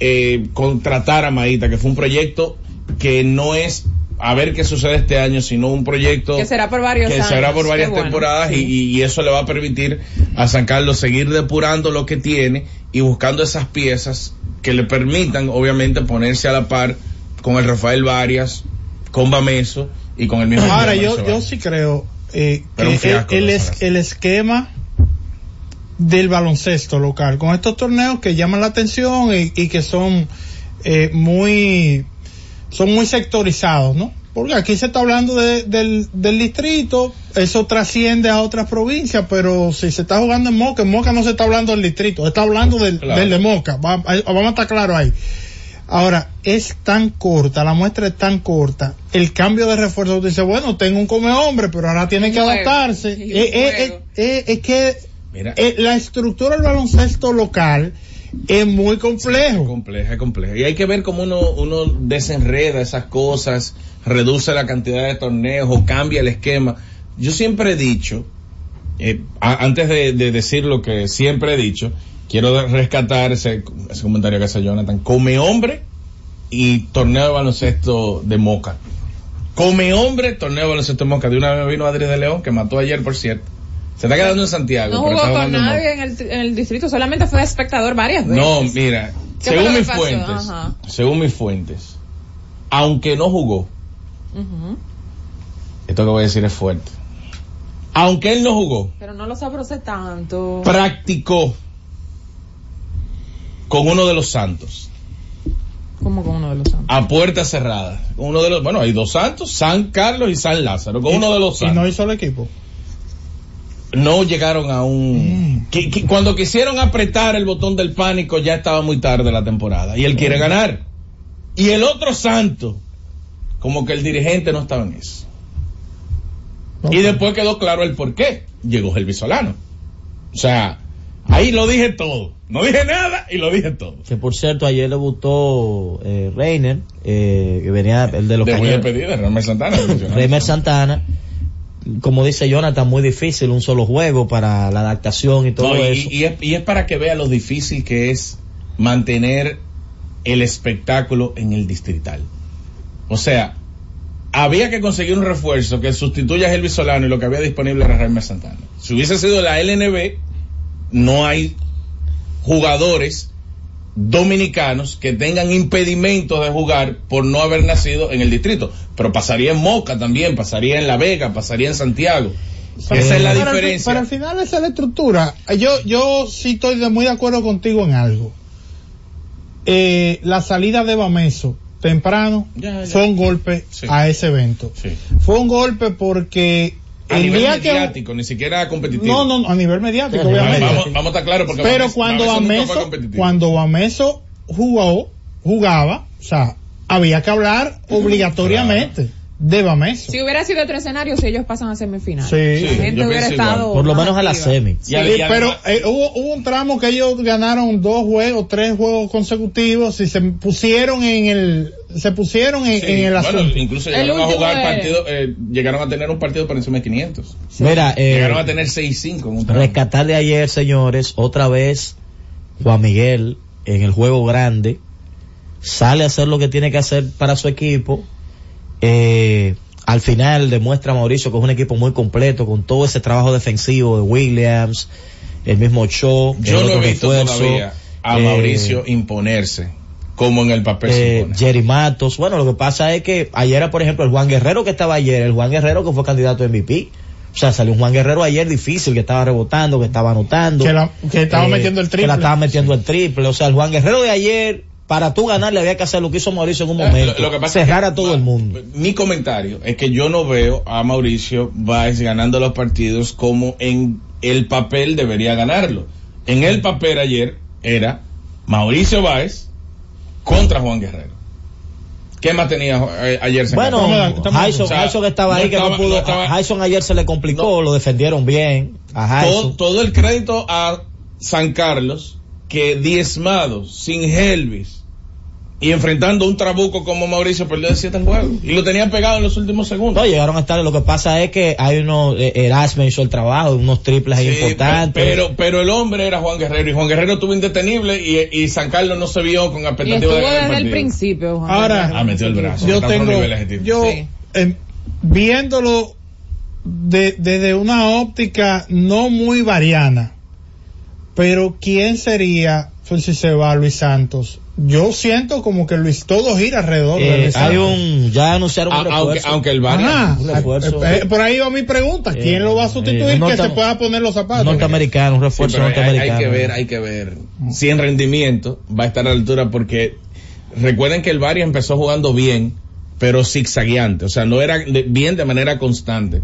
eh, contratar a Maíta, que fue un proyecto que no es a ver qué sucede este año, sino un proyecto Que será por varios que años. será por varias bueno, temporadas sí. y, y eso le va a permitir a San Carlos seguir depurando lo que tiene y buscando esas piezas que le permitan obviamente ponerse a la par con el Rafael Varias, con Bameso y con el mismo. Ahora, yo, yo sí creo eh, Pero que fiasco, el, ¿no? es- el esquema del baloncesto local, con estos torneos que llaman la atención y, y que son eh, muy son muy sectorizados, ¿no? Porque aquí se está hablando de- del, del distrito, eso trasciende a otras provincias, pero si se está jugando en Moca, en Moca no se está hablando del distrito, se está hablando del, Claro. del de Moca, Va- vamos a estar claros ahí. Ahora, es tan corta, la muestra es tan corta, el cambio de refuerzo, usted dice, bueno, tengo un come hombre, pero ahora tiene que Juego. adaptarse. Eh, eh, eh, eh, es que Mira. eh, la estructura del baloncesto local es muy complejo. compleja, compleja. Y hay que ver cómo uno, uno desenreda esas cosas, reduce la cantidad de torneos o cambia el esquema. Yo siempre he dicho, eh, antes de, de decir lo que siempre he dicho, quiero rescatar ese, ese comentario que hace Jonathan. Come hombre y torneo de baloncesto de Moca. Come hombre, torneo de baloncesto de Moca. De una vez vino Adri de León, que mató ayer, por cierto. Se está quedando en Santiago. No jugó con nadie en el, en el distrito, solamente fue espectador varias veces. No, mira, ¿Qué fue según mis pasó? fuentes, Ajá. según mis fuentes, aunque no jugó, esto que voy a decir es fuerte. Aunque él no jugó, Pero no lo sabrose tanto. practicó con uno de los santos, Como con uno de los santos. a puerta cerrada. Uno de los, bueno, hay dos santos, San Carlos y San Lázaro, con uno de los Y no santos. hizo el equipo. No llegaron a un... que- que cuando quisieron apretar el botón del pánico ya estaba muy tarde la temporada y él quiere ganar. Y el otro santo, como que el dirigente no estaba en eso. Y después quedó claro el por qué. Llegó el Solano. O sea, ahí lo dije todo. No dije nada y lo dije todo. Que por cierto, ayer debutó eh, Reiner, eh, que venía el de los De Cañeros. Santana. Reimer Santana. Como dice Jonathan, muy difícil, un solo juego para la adaptación y todo No, y, eso. y es, y es para que vea lo difícil que es mantener el espectáculo en el distrital. O sea, había que conseguir un refuerzo que sustituya a Elvis Solano y lo que había disponible era Reimer Santana. Si hubiese sido la LNB, no hay jugadores dominicanos que tengan impedimentos de jugar por no haber nacido en el distrito. Pero pasaría en Moca también, pasaría en La Vega, pasaría en Santiago. Esa es la fi- diferencia. Pero al final esa es la estructura. Yo, yo sí estoy de- muy de acuerdo contigo en algo. Eh, la salida de Bameso temprano Ya, ya. fue un golpe Sí. a ese evento. Sí. Fue un golpe porque A el nivel día que mediático, ni siquiera competitivo. no, no, a nivel mediático, Sí, obviamente. Vamos, vamos a estar claros porque Pero Bameso- cuando Bameso cuando Bameso jugó, jugaba, o sea, había que hablar obligatoriamente de Bameso. Si hubiera sido otro escenario, si ellos pasan a semifinal. Sí. la gente hubiera estado. Por lo menos a la semi. Sí, pero eh, hubo, hubo un tramo que ellos ganaron dos juegos, tres juegos consecutivos y se pusieron en el, se pusieron en, Sí, en el bueno, asunto. incluso El llegaron a jugar partido, eh, llegaron a tener un partido por encima de 500. Mira, eh, Llegaron a tener 6-5 en un tramo. rescatar de ayer, señores, otra vez Juan Miguel en el juego grande sale a hacer lo que tiene que hacer para su equipo. Eh, al final demuestra Mauricio que es un equipo muy completo con todo ese trabajo defensivo de Williams, el mismo Show, el Yo no otro he todavía a eh, Mauricio imponerse como en el papel se eh, impone. Jerry Matos. Bueno, lo que pasa es que ayer, era, por ejemplo, el Juan Guerrero que estaba ayer, el Juan Guerrero que fue candidato a MVP. O sea, salió un Juan Guerrero ayer difícil, que estaba rebotando, que estaba anotando. Que la- que estaba metiendo el Que la triple. estaba metiendo el triple. O sea, el Juan Guerrero de ayer, para tú ganarle había que hacer lo que hizo Mauricio en un Eh, momento. lo- lo que pasa es cerrar que- a todo el mundo. Mi comentario es que yo no veo a Mauricio Báez ganando los partidos como en el papel debería ganarlo. En el papel ayer era Mauricio Báez contra Juan Guerrero. ¿Qué más tenía eh, ayer? Bueno, Jason, O sea, Jason estaba no ahí que no pudo. no estaba- a Jason ayer se le complicó, lo defendieron bien. A todo, todo el crédito a San Carlos que diezmado, sin Helvis y enfrentando un trabuco como Mauricio perdió de siete el juego y lo tenían pegado en los últimos segundos. No, llegaron a estar. Lo que pasa es que hay unos. eh, Erasme hizo el trabajo, unos triples ahí Sí, importantes. Pero, pero el hombre era Juan Guerrero y Juan Guerrero estuvo indetenible y, y San Carlos no se vio con Y expectativa estuvo de ganar el partido. principio. Juan Ahora, Guerrero. Ah, metió el brazo. yo tengo, yo, Sí. em, viéndolo de- desde una óptica no muy variana, pero ¿quién sería, si se va Luis Santos? Yo siento como que Luis todo gira alrededor de Eh, Luis hay un. Ya anunciaron un A- aunque, refuerzo. aunque el Varia Ajá, un refuerzo. eh, eh, por ahí va mi pregunta, ¿quién Eh, lo va a sustituir que se pueda poner los zapatos? norteamericano, un Sí, refuerzo pero hay, hay norteamericano. que ver, hay que ver si en rendimiento va a estar a la altura porque recuerden que el Varia empezó jugando bien, pero zigzagueante, o sea, no era bien de manera constante.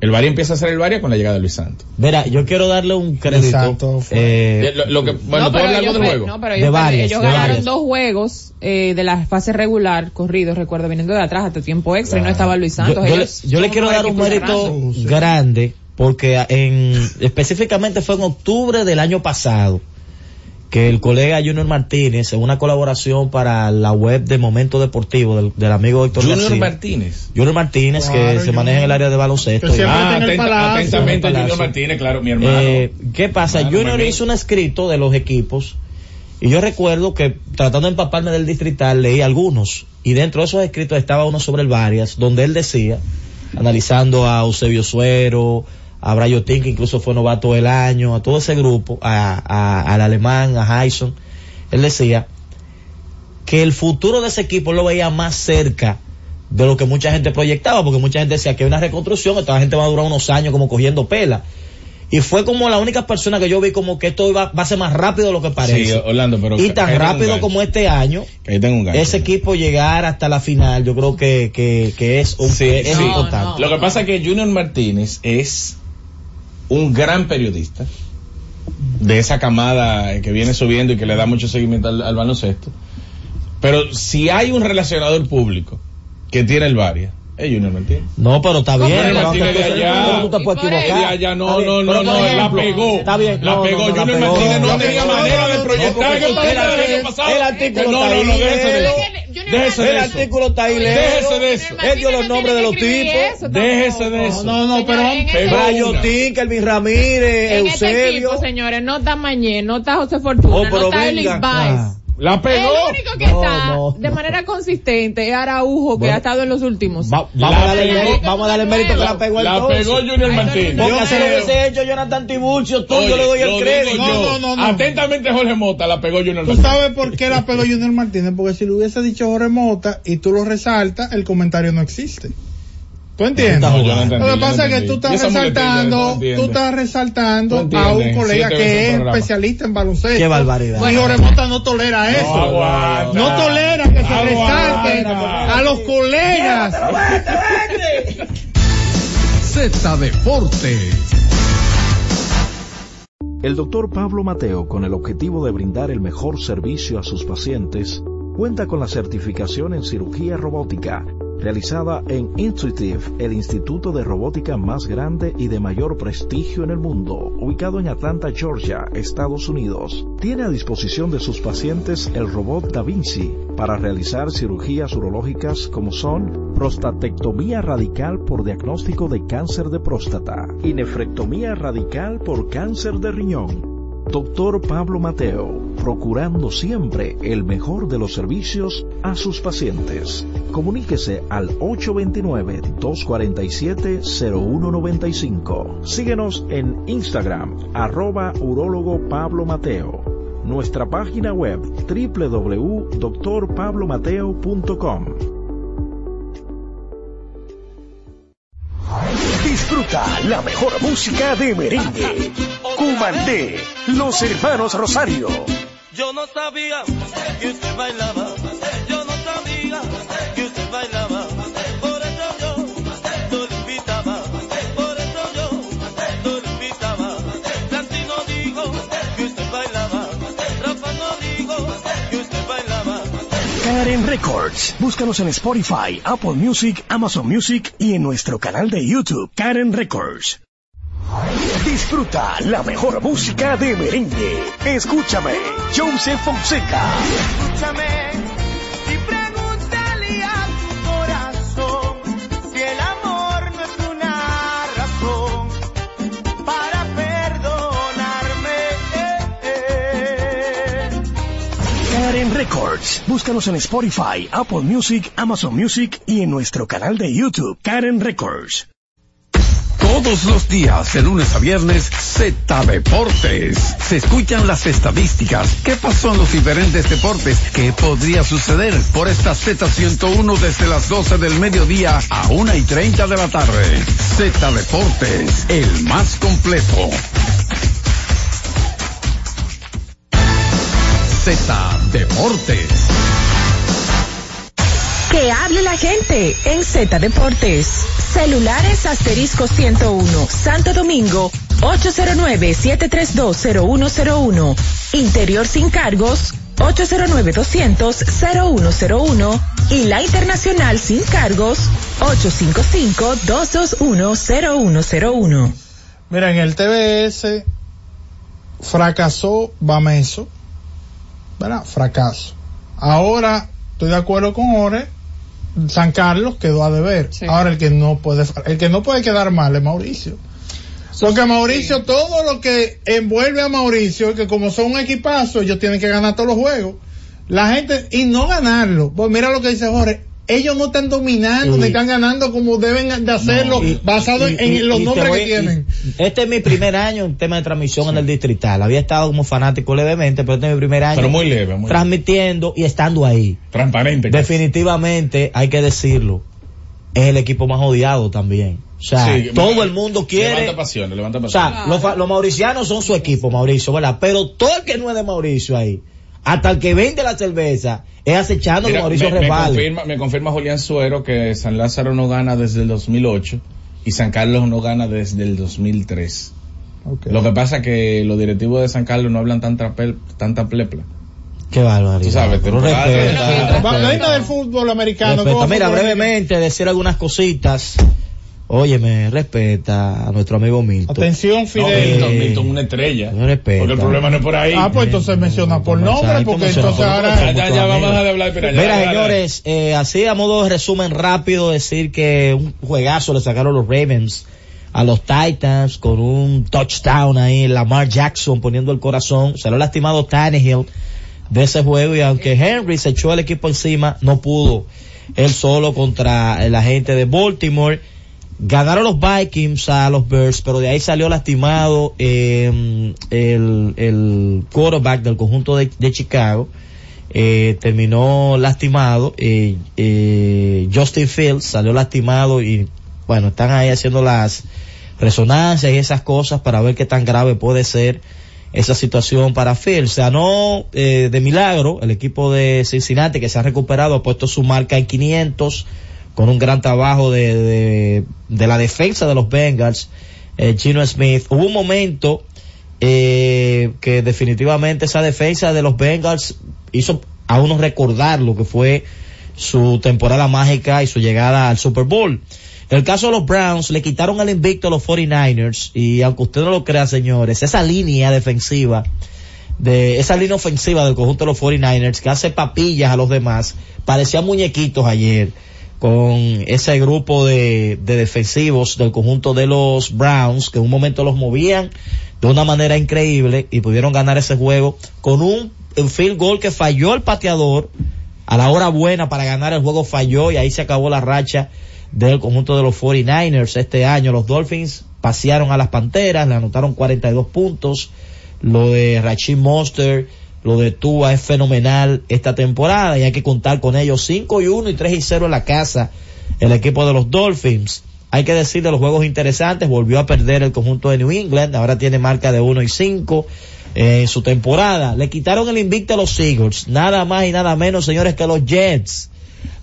El Varia empieza a ser el Varia con la llegada de Luis Santos. Verá, yo quiero darle un crédito. Santos fue- eh, Lo, lo que, bueno, no, ¿puedo pero hablar ellos, algo del juego? no, pero De varias, ellos de ganaron varias. dos juegos eh, de la fase regular corridos, recuerdo, viniendo de atrás hasta tiempo extra y no estaba Luis Santos. yo, yo le- Ellos yo le son quiero dar un mérito. Sí. grande porque en específicamente fue en octubre del año pasado que el colega Junior Martínez en una colaboración para la web de Momento Deportivo del, del amigo Héctor Junior García. Martínez. Junior Martínez que se maneja en el área de baloncesto. Que siempre- Ah, está en el atenta- Palacio. atentamente En el Junior. Martínez, claro, mi hermano. Eh, ¿Qué pasa? Claro, Junior hizo un escrito de los equipos y yo recuerdo que tratando de empaparme del distrital leí algunos y dentro de esos escritos estaba uno sobre el Varias donde él decía, analizando a Eusebio Suero, a Brayotín que incluso fue novato del año, a todo ese grupo, a, a- al alemán, a Jason, él decía que el futuro de ese equipo lo veía más cerca de lo que mucha gente proyectaba, porque mucha gente decía que hay una reconstrucción, esta gente va a durar unos años como cogiendo pela. Y fue como la única persona que yo vi como que esto va, va a ser más rápido de lo que parece. Sí, Orlando, pero y tan rápido como este año, Que ahí tengo un gancho. ese equipo llegar hasta la final, yo creo que, que, que es, un, Sí, es sí. importante. Lo que pasa es que Junior Martínez es un gran periodista de esa camada que viene subiendo y que le da mucho seguimiento al, al baloncesto. Pero si hay un relacionador público que tiene el Varia, es Junior Martínez. No, pero está bien. Pero Martínez de allá. pero tú te puedes equivocar. Allá, no, no, pero no, no, la pegó. Está bien. La no, pegó. no, no, Junior. Martínez no tenía manera de No, proyectar que el pasado. El artículo No, no, no, de eso. Déjese de El eso. artículo está ahí. Déjese de eso. Él dio los nombres de los tipos. Déjese de eso. No, no, pero este-. Brayotín, Kelvin Ramírez, este Eusebio. señores, no está Mañé, no está José Fortuna, Oh, no está venga. Baez. La pegó. El único que No, está no, de manera consistente es Araujo, que Bueno. ha estado en los últimos. Va- La vamos, a darle pegó. mérito, vamos a darle mérito que la pegó La entonces. pegó Junior Martínez. Porque así lo hubiese hecho Jonathan Tiburcio, tú, Oye, yo le doy el crédito. No, no, no, no. Atentamente Jorge Mota la pegó Junior ¿Tú Martínez. sabes por qué la pegó Junior Martínez? Porque si lo hubiese dicho Jorge Mota y tú lo resaltas, el comentario no existe. ¿Tú entiendes? No, yo no entendí, Lo que pasa es que tú estás resaltando, tú estás resaltando a un colega que es especialista en baloncesto. Qué barbaridad. Y Jorge Mota no tolera eso. aguanta. No tolera que se Aguanta. resalte a los colegas. Z Deportes. El doctor Pablo Mateo, con el objetivo de brindar el mejor servicio a sus pacientes, cuenta con la certificación en cirugía robótica, realizada en Intuitive, el instituto de robótica más grande y de mayor prestigio en el mundo, ubicado en Atlanta, Georgia, Estados Unidos. Tiene a disposición de sus pacientes el robot Da Vinci para realizar cirugías urológicas como son prostatectomía radical por diagnóstico de cáncer de próstata y nefrectomía radical por cáncer de riñón. Doctor Pablo Mateo, procurando siempre el mejor de los servicios a sus pacientes. Comuníquese al 829-247-0195. Síguenos en Instagram, arroba urólogo Pablo Mateo. Nuestra página web www.drpablomateo.com. Disfruta la mejor música de merengue. Cumandé, los hermanos Rosario. Yo no sabía que usted bailaba. Karen Records. Búscanos en Spotify, Apple Music, Amazon Music y en nuestro canal de YouTube, Karen Records. Disfruta la mejor música de merengue. Escúchame, Joseph Fonseca. Escúchame Records. Búscanos en Spotify, Apple Music, Amazon Music y en nuestro canal de YouTube, Karen Records. Todos los días, de lunes a viernes, Z Deportes. Se escuchan las estadísticas. ¿Qué pasó en los diferentes deportes? ¿Qué podría suceder? Por esta Z101 desde las 12 del mediodía a 1 y 30 de la tarde. Z Deportes, el más completo. Z Deportes. Que hable la gente en Z Deportes. Celulares asterisco 101, Santo Domingo, 809-7320101. Interior sin cargos, 809-200-0101. Y la internacional sin cargos, 855-221-0101. Mira, en el TBS fracasó Bameso. ¿Verdad? Fracaso. Ahora estoy de acuerdo con Ore. San Carlos quedó a deber. Ahora el que no puede, el que no puede quedar mal es Mauricio. Porque Mauricio, todo lo que envuelve a Mauricio, que como son un equipazo, ellos tienen que ganar todos los juegos. La gente, y no ganarlo. Pues mira lo que dice Jorge. Ellos no están dominando, ni están ganando como deben de hacerlo, Y- basado y- en, y- en los nombres voy- que tienen. y- Este es mi primer año en tema de transmisión en el distrital. Había estado como fanático levemente, pero este es mi primer año. Pero muy leve, muy leve. Transmitiendo y estando ahí. Transparente. casi. Definitivamente, hay que decirlo, es el equipo más odiado también. O sea, Sí, todo el mundo quiere. Levanta pasiones, levanta O pasiones. sea, los, fa- los mauricianos son su equipo, Mauricio, ¿verdad? Pero todo el que no es de Mauricio ahí, hasta el que vende la cerveza, es acechando Mira, que Mauricio me, me confirma, me confirma Julián Suero que San Lázaro no gana desde el 2008 y San Carlos no gana desde el 2003. Lo que pasa es que los directivos de San Carlos no hablan tanta, pel- tanta plepla. Qué barbaridad. Tú sabes, Pero temporada- respeta, Va- respeta. Venga del fútbol americano. Respeta. ¿cómo Mira, brevemente decir algunas cositas. Óyeme, respeta a nuestro amigo Milton. Atención, No, Fidel. Milton, Milton, una estrella. No respeta. Porque el problema no es por ahí. Ah, pues entonces menciona por nombre, porque entonces ahora... Ya, ya, ya, vamos a hablar. Mira, ya, Mira, ya, ya. señores, eh, así a modo de resumen rápido, decir que un juegazo le sacaron los Ravens a los Titans con un touchdown ahí, Lamar Jackson poniendo el corazón, se lo ha lastimado Tannehill de ese juego y aunque Henry se echó el equipo encima, no pudo él solo contra la gente de Baltimore. Ganaron los Vikings a los Bears, pero de ahí salió lastimado eh, el, el quarterback del conjunto de, de Chicago. Eh, terminó lastimado. eh, eh, Justin Fields salió lastimado y bueno, están ahí haciendo las resonancias y esas cosas para ver qué tan grave puede ser esa situación para Fields. Se ganó eh, de milagro el equipo de Cincinnati que se ha recuperado, ha puesto su marca en 500 con un gran trabajo de, la defensa de los Bengals, eh, Gino Smith. Hubo un momento eh, que definitivamente esa defensa de los Bengals hizo a uno recordar lo que fue su temporada mágica y su llegada al Super Bowl. En el caso de los Browns, le quitaron el invicto a los 49ers y aunque usted no lo crea, señores, esa línea defensiva de esa línea ofensiva del conjunto de los 49ers que hace papillas a los demás, parecían muñequitos ayer con ese grupo de, de defensivos del conjunto de los Browns que en un momento los movían de una manera increíble y pudieron ganar ese juego con un, un field goal que falló el pateador a la hora buena para ganar el juego falló y ahí se acabó la racha del conjunto de los 49ers este año. Los Dolphins pasearon a las Panteras, le anotaron 42 puntos. Lo de Rachid Monster, lo de Tua es fenomenal esta temporada y hay que contar con ellos 5 y 1 y 3 y 0 en la casa el equipo de los Dolphins. Hay que decir de los juegos interesantes, volvió a perder el conjunto de New England, ahora tiene marca de 1 y 5 en su temporada. Le quitaron el invicto a los Eagles, nada más y nada menos, señores, que los Jets.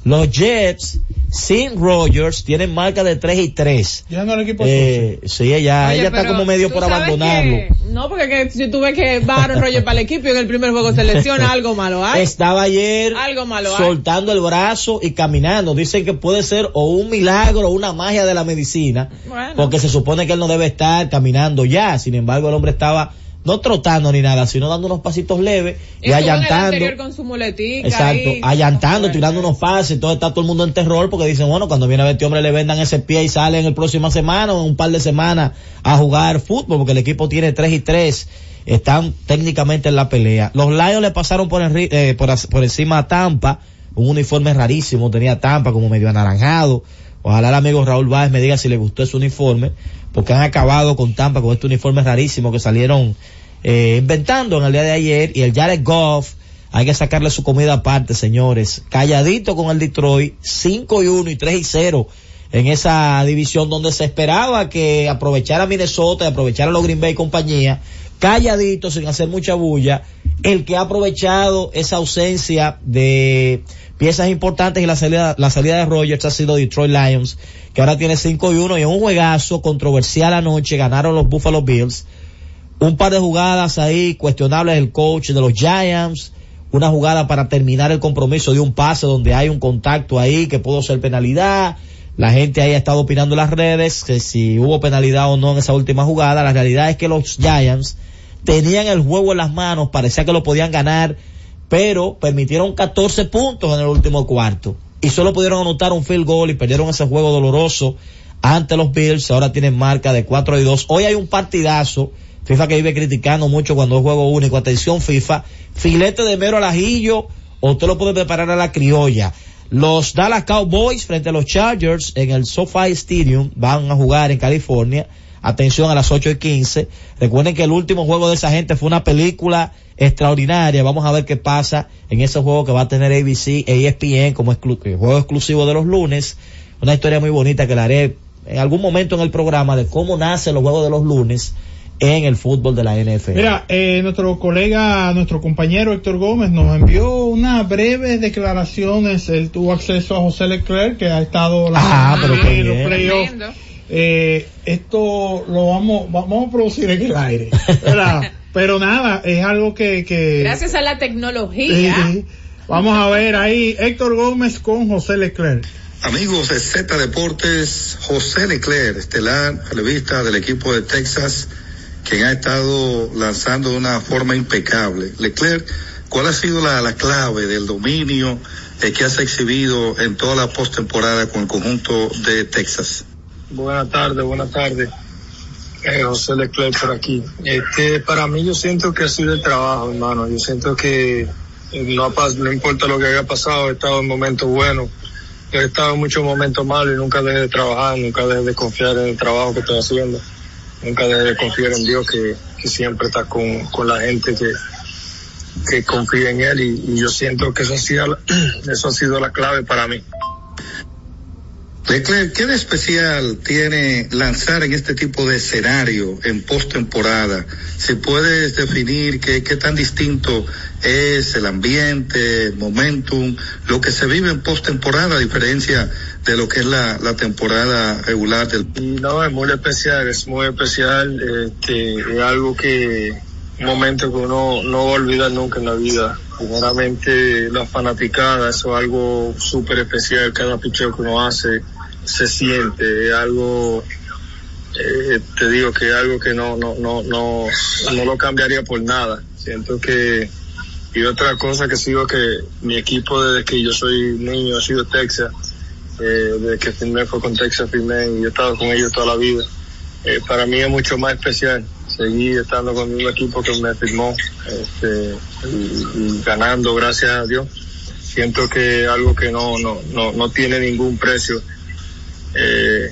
Los Jets sin Rogers tienen marca de 3 y 3. Ya no el equipo Eh, sí, ella, Oye, ella está como medio por abandonarlo. que- no, porque que si tú ves que bajaron Roger para el equipo y en el primer juego se lesiona, algo malo hay. Estaba ayer Algo malo hay. soltando el brazo y caminando. Dicen que puede ser o un milagro o una magia de la medicina, Bueno. porque se supone que él no debe estar caminando ya. Sin embargo, el hombre estaba no trotando ni nada, sino dando unos pasitos leves y el allantando. con su muletica Exacto, ahí. allantando, tirando unos pases, entonces está todo el mundo en terror porque dicen, bueno, cuando viene a ver este hombre le vendan ese pie y sale en el próxima semana o en un par de semanas a jugar fútbol porque el equipo tiene 3 y 3, están técnicamente en la pelea. Los Lions le pasaron por, enri- eh, por, por encima a Tampa, un uniforme rarísimo, tenía Tampa como medio anaranjado. Ojalá el amigo Raúl Báez me diga si le gustó ese uniforme, porque han acabado con Tampa con este uniforme rarísimo que salieron eh, inventando en el día de ayer y el Jared Goff hay que sacarle su comida aparte, señores. Calladito con el Detroit, 5 y 1 y 3 y 0 en esa división donde se esperaba que aprovechara Minnesota y aprovechara los Green Bay y compañía, calladito, sin hacer mucha bulla, el que ha aprovechado esa ausencia de piezas importantes y la salida, la salida de Rogers ha sido Detroit Lions, que ahora tiene 5 y 1 y en un juegazo controversial anoche ganaron los Buffalo Bills un par de jugadas ahí cuestionables del coach de los Giants, una jugada para terminar el compromiso de un pase donde hay un contacto ahí que pudo ser penalidad. La gente ahí ha estado opinando en las redes que si hubo penalidad o no en esa última jugada. La realidad es que los Giants tenían el juego en las manos, parecía que lo podían ganar, pero permitieron 14 puntos en el último cuarto y solo pudieron anotar un field goal y perdieron ese juego doloroso ante los Bills. Ahora tienen marca de 4 y 2. Hoy hay un partidazo. FIFA que vive criticando mucho cuando es juego único. Atención FIFA. Filete de mero al ajillo o usted lo puede preparar a la criolla. Los Dallas Cowboys frente a los Chargers en el SoFi Stadium van a jugar en California. Atención a las 8 y 15. Recuerden que el último juego de esa gente fue una película extraordinaria. Vamos a ver qué pasa en ese juego que va a tener ABC e ESPN como exclu- eh, juego exclusivo de los lunes. Una historia muy bonita que la haré en algún momento en el programa de cómo nacen los juegos de los lunes en el fútbol de la NFL. Mira, eh, nuestro colega, nuestro compañero Héctor Gómez nos envió unas breves declaraciones. Él tuvo acceso a José Leclerc, que ha estado Ah, pero qué en los playoffs. Eh, esto lo vamos, vamos a producir en el aire. ¿verdad? pero nada, es algo que, que Gracias a la tecnología. Vamos a ver ahí Héctor Gómez con José Leclerc. Amigos de Z Deportes, José Leclerc, estelar relevista del equipo de Texas, quien ha estado lanzando de una forma impecable. Leclerc, ¿cuál ha sido la, la clave del dominio eh, que has exhibido en toda la postemporada con el conjunto de Texas? Buenas tardes, buenas tardes. Eh, José Leclerc por aquí. Este, para mí yo siento que ha sido el trabajo, hermano. Yo siento que eh, no, no importa lo que haya pasado, he estado en momentos buenos, he estado en muchos momentos malos y nunca dejé de trabajar, nunca dejé de confiar en el trabajo que estoy haciendo, nunca dejé de confiar en Dios que, siempre está con, la gente que, que confía en Él y, yo siento que eso ha eso ha sido la clave para mí. Leclerc, ¿qué de especial tiene lanzar en este tipo de escenario en postemporada? Si puedes definir qué, tan distinto es el ambiente, el momentum, lo que se vive en postemporada, a diferencia de lo que es la, temporada regular del no, es muy especial, es muy especial, este, es algo que, un momento que uno no va a olvidar nunca en la vida. Primeramente, la fanaticada, eso es algo súper especial, cada picheo que uno hace se siente, es algo, eh, te digo que es algo que no, no, no, no, no lo cambiaría por nada. Siento que, y otra cosa que sigo que mi equipo desde que yo soy niño ha sido Texas, eh, desde que firmé fue con Texas firmé y he estado con ellos toda la vida. Eh, para mí es mucho más especial seguir estando con un equipo que me firmó este, y, ganando, gracias a Dios. Siento que algo que no, no, no, no tiene ningún precio. Eh,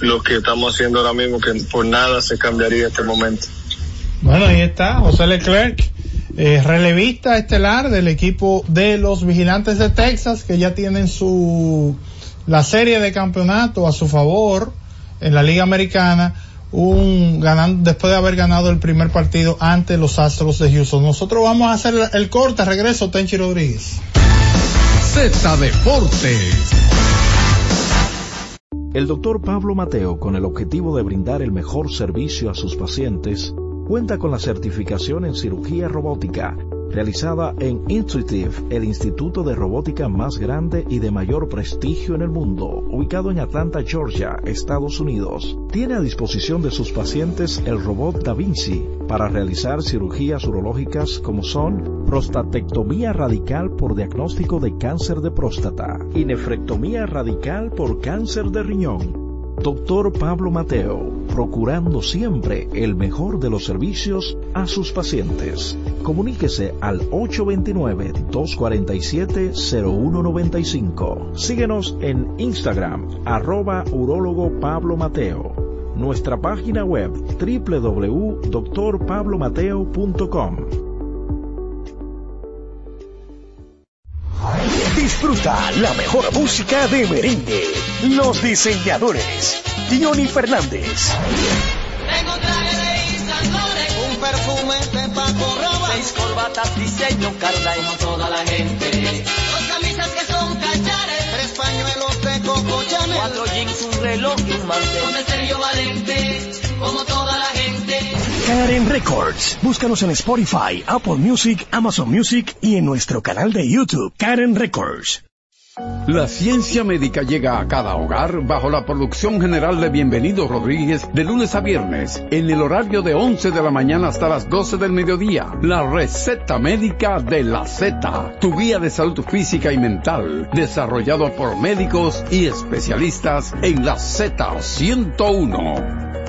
lo que estamos haciendo ahora mismo, que por nada se cambiaría este momento. Bueno, ahí está José Leclerc, eh, relevista estelar del equipo de los Vigilantes de Texas, que ya tienen su la serie de campeonato a su favor en la Liga Americana, un ganando después de haber ganado el primer partido ante los Astros de Houston. Nosotros vamos a hacer el corte, regreso Tenchi Rodríguez. Z Deportes. El doctor Pablo Mateo, con el objetivo de brindar el mejor servicio a sus pacientes, cuenta con la certificación en cirugía robótica realizada en Intuitive, el instituto de robótica más grande y de mayor prestigio en el mundo, ubicado en Atlanta, Georgia, Estados Unidos. Tiene a disposición de sus pacientes el robot Da Vinci para realizar cirugías urológicas como son prostatectomía radical por diagnóstico de cáncer de próstata y nefrectomía radical por cáncer de riñón. Doctor Pablo Mateo, procurando siempre el mejor de los servicios a sus pacientes. Comuníquese al 829-247-0195. Síguenos en Instagram, arroba urólogo Pablo Mateo. Nuestra página web www.drpablomateo.com. Disfruta la mejor música de merengue. Los diseñadores. Johnny Fernández. Tengo traje de Loren, un perfume de Paco Rabanne, seis corbatas diseño Carla como toda la gente, dos camisas que son cachares, tres pañuelos de Coco Chanel, cuatro jeans, un reloj y un mantel, con el Sergio Valente, como toda la gente. Karen Records. Búscanos en Spotify, Apple Music, Amazon Music y en nuestro canal de YouTube, Karen Records. La ciencia médica llega a cada hogar bajo la producción general de Bienvenido Rodríguez de lunes a viernes en el horario de 11 de la mañana hasta las 12 del mediodía. La receta médica de la Z, tu guía de salud física y mental, desarrollado por médicos y especialistas en la Z101.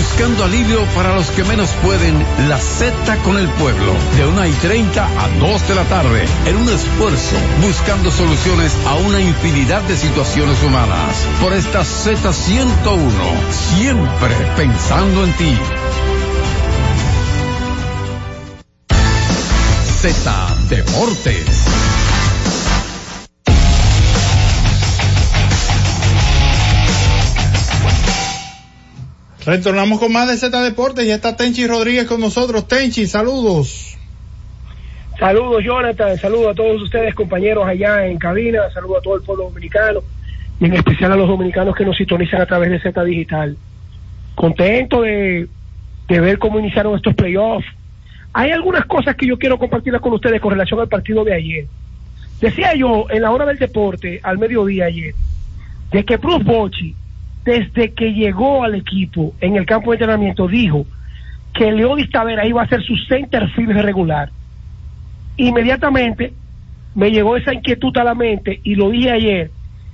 Buscando alivio para los que menos pueden, la Z con el pueblo, de 1 y 30 a 2 de la tarde, en un esfuerzo, buscando soluciones a una infinidad de situaciones humanas. Por esta Z101, siempre pensando en ti. Z Deportes. Retornamos con más de Z Deportes y está Tenchi Rodríguez con nosotros. Tenchi, saludos. Saludos, Jonathan. Saludos a todos ustedes, compañeros allá en cabina. Saludos a todo el pueblo dominicano y en especial a los dominicanos que nos sintonizan a través de Z Digital. Contento de, ver cómo iniciaron estos playoffs. Hay algunas cosas que yo quiero compartirlas con ustedes con relación al partido de ayer. Decía yo en la hora del deporte, al mediodía ayer, de que Bruce Bochy desde que llegó al equipo en el campo de entrenamiento, dijo que Leodis Tavera iba a ser su center field regular. Inmediatamente me llegó esa inquietud a la mente y lo dije ayer,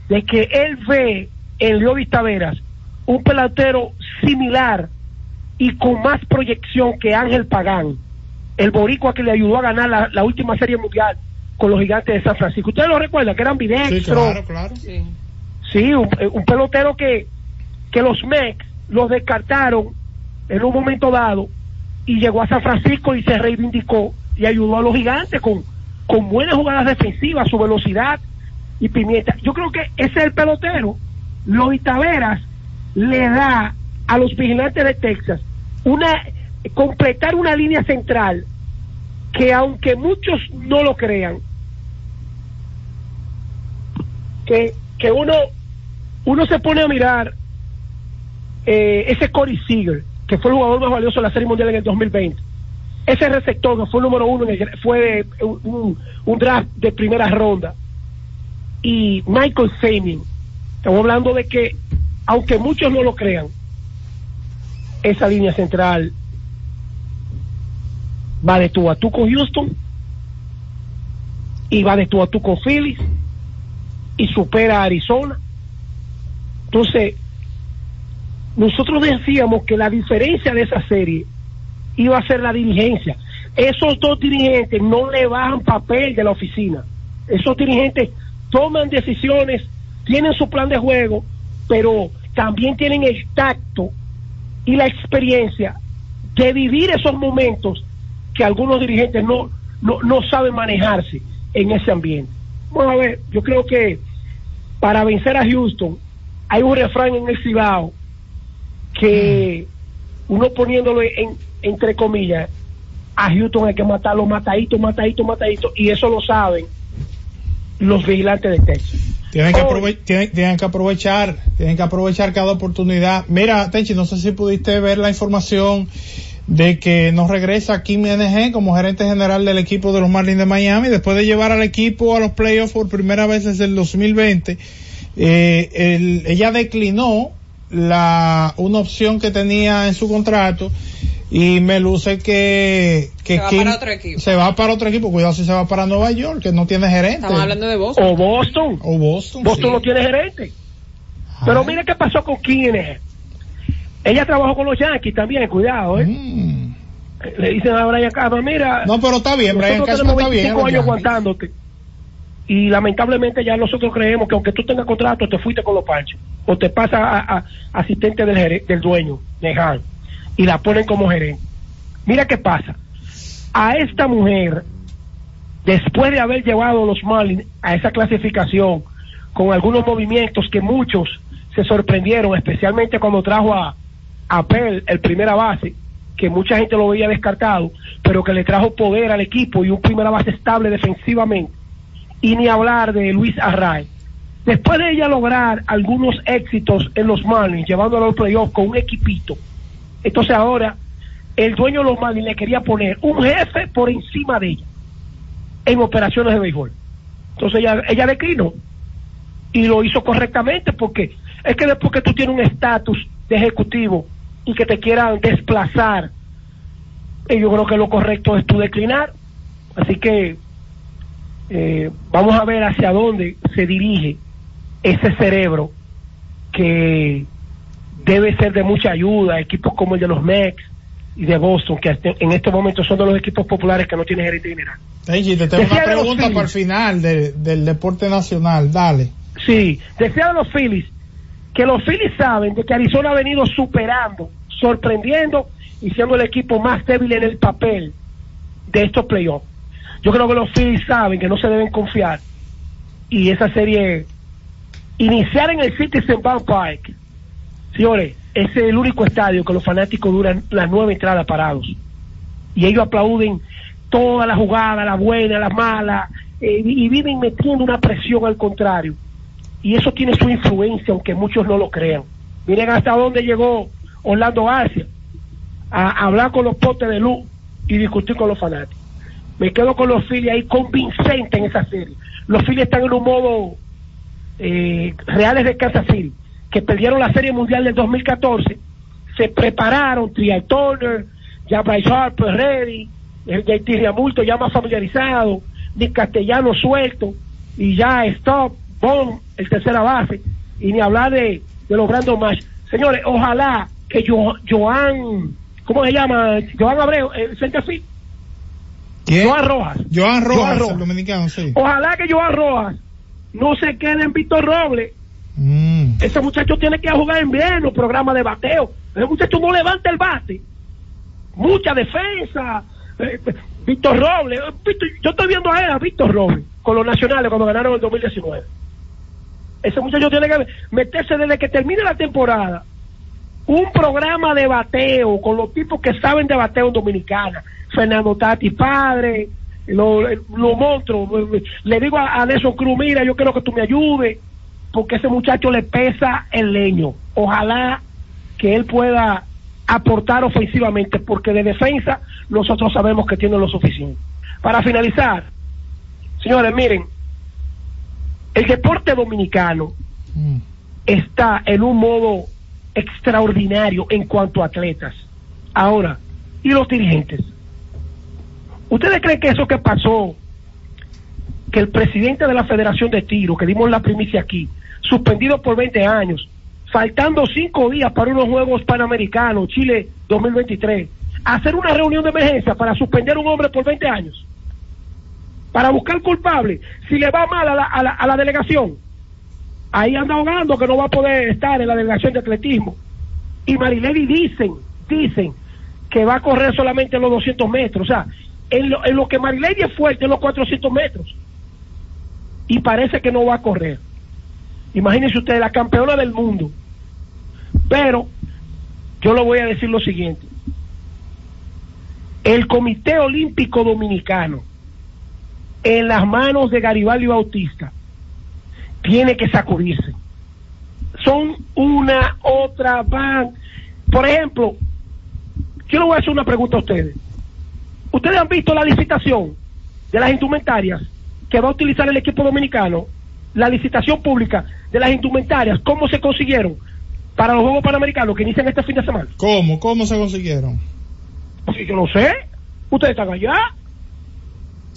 de que él ve en Leodis Taveras un pelotero similar y con más proyección que Ángel Pagán, el boricua que le ayudó a ganar la, la última serie mundial con los gigantes de San Francisco. Ustedes lo recuerdan, que eran ambidextros. Sí, claro, claro. Sí, sí un, un pelotero que que los Mex los descartaron en un momento dado y llegó a San Francisco y se reivindicó y ayudó a los gigantes con, con buenas jugadas defensivas, su velocidad y pimienta. Yo creo que ese es el pelotero. Los Taveras le da a los vigilantes de Texas una completar una línea central que aunque muchos no lo crean, que, que uno, uno se pone a mirar eh, ese Corey Seager, que fue el jugador más valioso de la Serie Mundial en el 2020, ese receptor que fue el número uno, en el, fue un, draft de primera ronda, y Michael Femin, estamos hablando de que, aunque muchos no lo crean, esa línea central va de tú a tú con Houston, y va de tú a tú con Phillies, y supera a Arizona. Entonces, nosotros decíamos que la diferencia de esa serie iba a ser la dirigencia. Esos dos dirigentes no le bajan papel de la oficina. Esos dirigentes toman decisiones, tienen su plan de juego, pero también tienen el tacto y la experiencia de vivir esos momentos que algunos dirigentes no, no, no saben manejarse en ese ambiente. Vamos a ver, yo creo que para vencer a Houston hay un refrán en el Cibao que uno poniéndolo en, entre comillas, a Houston hay que matarlo matadito, matadito, matadito, y eso lo saben los vigilantes de Texas. Tienen que, aprove- tienen, tienen que aprovechar, tienen que aprovechar cada oportunidad. Mira, Tenchi, no sé si pudiste ver la información de que nos regresa Kim NG como gerente general del equipo de los Marlins de Miami después de llevar al equipo a los playoffs por primera vez desde el 2020. Eh, el- ella declinó la una opción que tenía en su contrato y me luce que, que Se va Kim para otro equipo. se va para otro equipo. Cuidado si se va para Nueva York, que no tiene gerente. Estamos hablando de Boston. O Boston. O Boston. Boston sí. no tiene gerente. Pero mire qué pasó con Kine. Ella trabajó con los Yankees también, cuidado, ¿eh? Le dicen a Brian Cashman, mira. Mm. No, pero está bien, Brian Cashman está bien, 25 los años Yankees. aguantándote. Y lamentablemente ya nosotros creemos que aunque tú tengas contrato, te fuiste con los panchos. O te pasa a, asistente del, dueño, de. Y la ponen como gerente. Mira qué pasa. A esta mujer, después de haber llevado a los Marlins a esa clasificación, con algunos movimientos que muchos se sorprendieron, especialmente cuando trajo a, a Pell, el primera base, que mucha gente lo veía descartado, pero que le trajo poder al equipo y un primera base estable defensivamente. Y ni hablar de Luis Array. Después de ella lograr algunos éxitos en los Marlins, llevándolo a los playoffs con un equipito, entonces ahora el dueño de los Marlins le quería poner un jefe por encima de ella en operaciones de béisbol. Entonces ella, declinó y lo hizo correctamente porque es que después que tú tienes un estatus de ejecutivo y que te quieran desplazar, eh, yo creo que lo correcto es tú declinar. Así que eh, vamos a ver hacia dónde se dirige ese cerebro que debe ser de mucha ayuda a equipos como el de los Mex y de Boston, que en estos momentos son de los equipos populares que no tienen gerente general. Te tengo Decía una pregunta para el final de- del deporte nacional. Dale. Sí, decía de los Phillies que los Phillies saben de que Arizona ha venido superando, sorprendiendo y siendo el equipo más débil en el papel de estos playoffs. Yo creo que los Phillies saben que no se deben confiar y esa serie iniciar en el Citizen Bank Park, señores, ese es el único estadio que los fanáticos duran las nueve entradas parados y ellos aplauden toda la jugada, la buena, la mala, eh, y viven metiendo una presión al contrario. Y eso tiene su influencia, aunque muchos no lo crean. Miren hasta dónde llegó Orlando Garcia a hablar con los potes de luz y discutir con los fanáticos. Me quedo con los Phillies ahí convincente en esa serie. Los Phillies están en un modo eh, reales de Kansas City, que perdieron la Serie Mundial del 2014, se prepararon, Trial Turner, ya Bryce Harper ready, el JT Riamulto ya más familiarizado, Nick Castellano suelto, y ya Stop, Bond, el tercera base, y ni hablar de, de los grandes match. Señores, ojalá que Jo- Joan, ¿cómo se llama? Joan Abreu, el center field. Joan Rojas. Joan Rojas, Joan Rojas. el dominicano, sí. Ojalá que Joan Rojas no se quede en Víctor Robles. Mm. Ese muchacho tiene que jugar en bien los programas de bateo. Ese muchacho no levanta el bate. Mucha defensa. Eh, Víctor Robles. eh, yo estoy viendo a él, a Víctor Robles, con los nacionales cuando ganaron el 2019. Ese muchacho tiene que meterse desde que termine la temporada. Un programa de bateo con los tipos que saben de bateo en Dominicana. Fernando Tati Padre, los los monstruos. Le digo a, a Nelson Cruz, mira, yo quiero que tú me ayudes, porque ese muchacho le pesa el leño. Ojalá que él pueda aportar ofensivamente, porque de defensa nosotros sabemos que tiene lo suficiente. Para finalizar, señores, miren, el deporte dominicano está en un modo extraordinario en cuanto a atletas. Ahora, ¿y los dirigentes? ¿Ustedes creen que eso que pasó, que el presidente de la Federación de Tiro, que dimos la primicia aquí, suspendido por 20 años, faltando cinco días para unos Juegos Panamericanos, Chile 2023, hacer una reunión de emergencia para suspender a un hombre por 20 años? Para buscar culpable, si le va mal a la, a la, a la delegación, ahí anda ahogando que no va a poder estar en la delegación de atletismo. Y Marilady dicen, dicen que va a correr solamente los 200 metros. O sea, en lo, en lo que Marilady es fuerte en los 400 metros. Y parece que no va a correr. Imagínense ustedes, la campeona del mundo. Pero yo le voy a decir lo siguiente. El Comité Olímpico Dominicano en las manos de Garibaldi Bautista tiene que sacudirse. Son una, otra, van. Por ejemplo, yo le voy a hacer una pregunta a ustedes. ¿Ustedes han visto la licitación de las instrumentarias que va a utilizar el equipo dominicano? La licitación pública de las instrumentarias, ¿cómo se consiguieron para los Juegos Panamericanos que inician este fin de semana? ¿Cómo? ¿Cómo se consiguieron? Pues yo no sé. Ustedes están allá.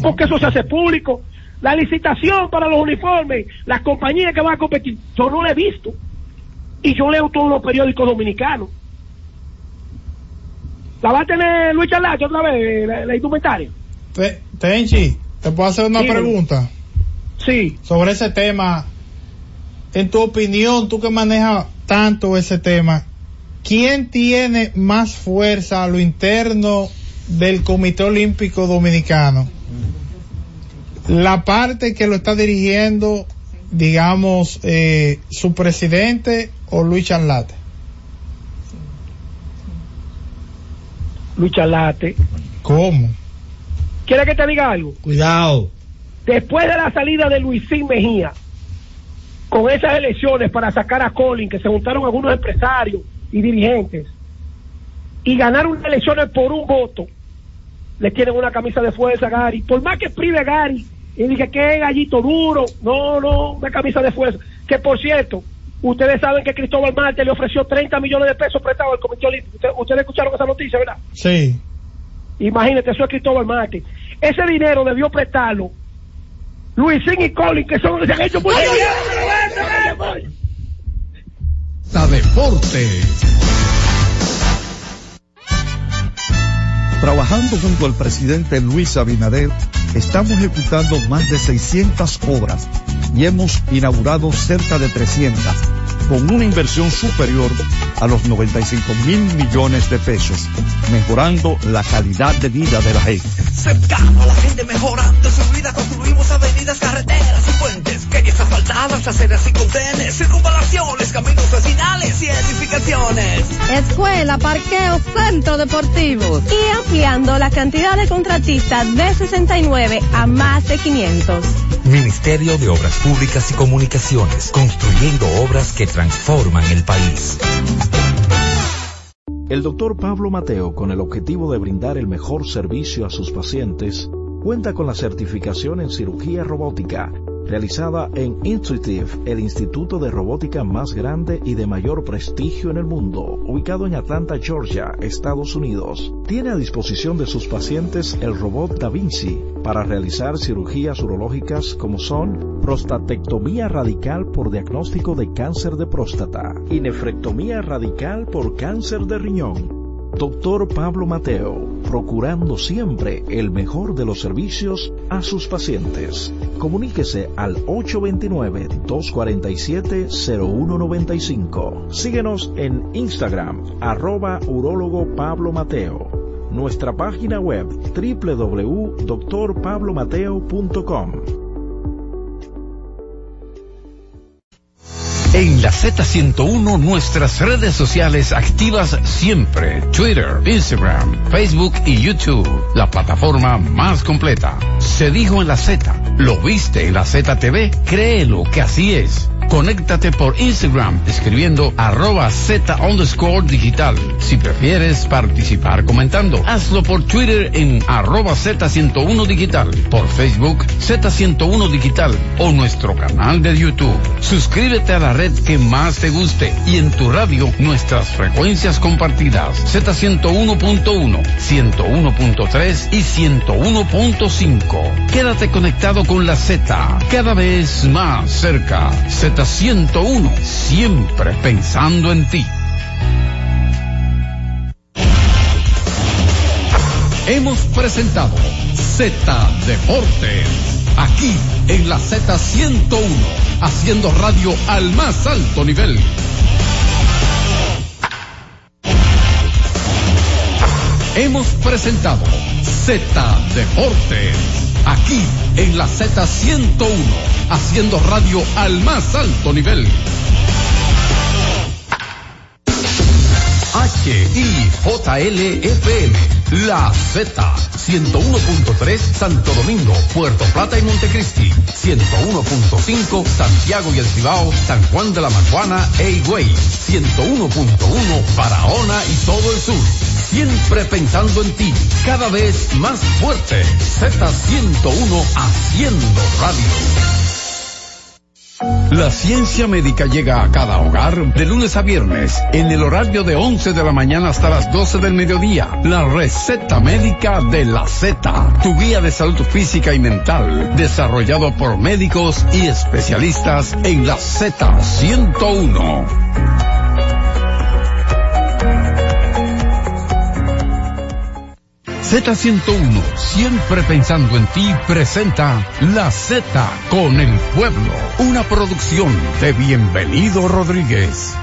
Porque eso se hace público. La licitación para los uniformes, las compañías que van a competir, yo no la he visto. Y yo leo todos los periódicos dominicanos. ¿La va a tener Luis Charlacho otra vez, la, la indumentaria? Te- Tenchi, ¿te puedo hacer una Sí. pregunta? Sí. Sobre ese tema. En tu opinión, tú que manejas tanto ese tema, ¿quién tiene más fuerza a lo interno del Comité Olímpico Dominicano? La parte que lo está dirigiendo, digamos, eh, su presidente o Luis Charlate. Luis Charlate. ¿Cómo? ¿Quieres que te diga algo? Cuidado. Después de la salida de Luisín Mejía, con esas elecciones para sacar a Colin, que se juntaron algunos empresarios y dirigentes, y ganaron unas elecciones por un voto, le tienen una camisa de fuerza a Gary. Por más que prive Gary y dije que gallito duro, no, no, una camisa de fuerza. Que por cierto, ustedes saben que Cristóbal Marte le ofreció 30 millones de pesos prestados al Comité Olímpico. Ustedes, ustedes escucharon esa noticia, ¿verdad? Sí. Imagínate, eso es Cristóbal Marte. Ese dinero debió prestarlo Luisín y Colin, que son los que se han hecho muy bien. Deportes. Trabajando junto al presidente Luis Abinader, estamos ejecutando más de 600 obras y hemos inaugurado cerca de 300, con una inversión superior a los 95 mil millones de pesos, mejorando la calidad de vida de la gente. Cercano a la gente mejorando su vida, construimos avenidas, carreteras asfaltadas, aceras y contenes, circunvalaciones, caminos vecinales y edificaciones. Escuela, parqueo, centro deportivo. Y ampliando la cantidad de contratistas de 69 a más de 500. Ministerio de Obras Públicas y Comunicaciones, construyendo obras que transforman el país. El doctor Pablo Mateo, con el objetivo de brindar el mejor servicio a sus pacientes, cuenta con la certificación en cirugía robótica, realizada en Intuitive, el instituto de robótica más grande y de mayor prestigio en el mundo, ubicado en Atlanta, Georgia, Estados Unidos. Tiene a disposición de sus pacientes el robot Da Vinci para realizar cirugías urológicas como son prostatectomía radical por diagnóstico de cáncer de próstata y nefrectomía radical por cáncer de riñón. Doctor Pablo Mateo, procurando siempre el mejor de los servicios a sus pacientes. Comuníquese al 829-247-0195. Síguenos en Instagram, arroba urólogo Pablo Mateo. Nuestra página web www.drpablomateo.com. En la Z101 nuestras redes sociales activas siempre. Twitter, Instagram, Facebook y YouTube. La plataforma más completa. Se dijo en la Z. ¿Lo viste en la ZTV? Créelo que así es. Conéctate por Instagram escribiendo arroba Z underscore digital. Si prefieres participar comentando, hazlo por Twitter en arroba Z101 digital, por Facebook Z101 digital o nuestro canal de YouTube. Suscríbete a la red que más te guste y en tu radio nuestras frecuencias compartidas Z101.1, 101.3 y 101.5. Quédate conectado con la Z, cada vez más cerca. Z101, siempre pensando en ti. Hemos presentado Z Deportes, aquí en la Z101, haciendo radio al más alto nivel. Hemos presentado Z Deportes, aquí en la Z101, haciendo radio al más alto nivel. HIJLFM, la Z, 101.3 Santo Domingo, Puerto Plata y Montecristi, 101.5 Santiago y El Cibao, San Juan de la Maguana e Higüey, 101.1 Barahona y todo el sur. Siempre pensando en ti, cada vez más fuerte. Z101 haciendo radio. La ciencia médica llega a cada hogar de lunes a viernes en el horario de 11 de la mañana hasta las 12 del mediodía. La receta médica de la Z, tu guía de salud física y mental, desarrollado por médicos y especialistas en la Z101. Z101, siempre pensando en ti, presenta La Z con el pueblo, una producción de Bienvenido Rodríguez.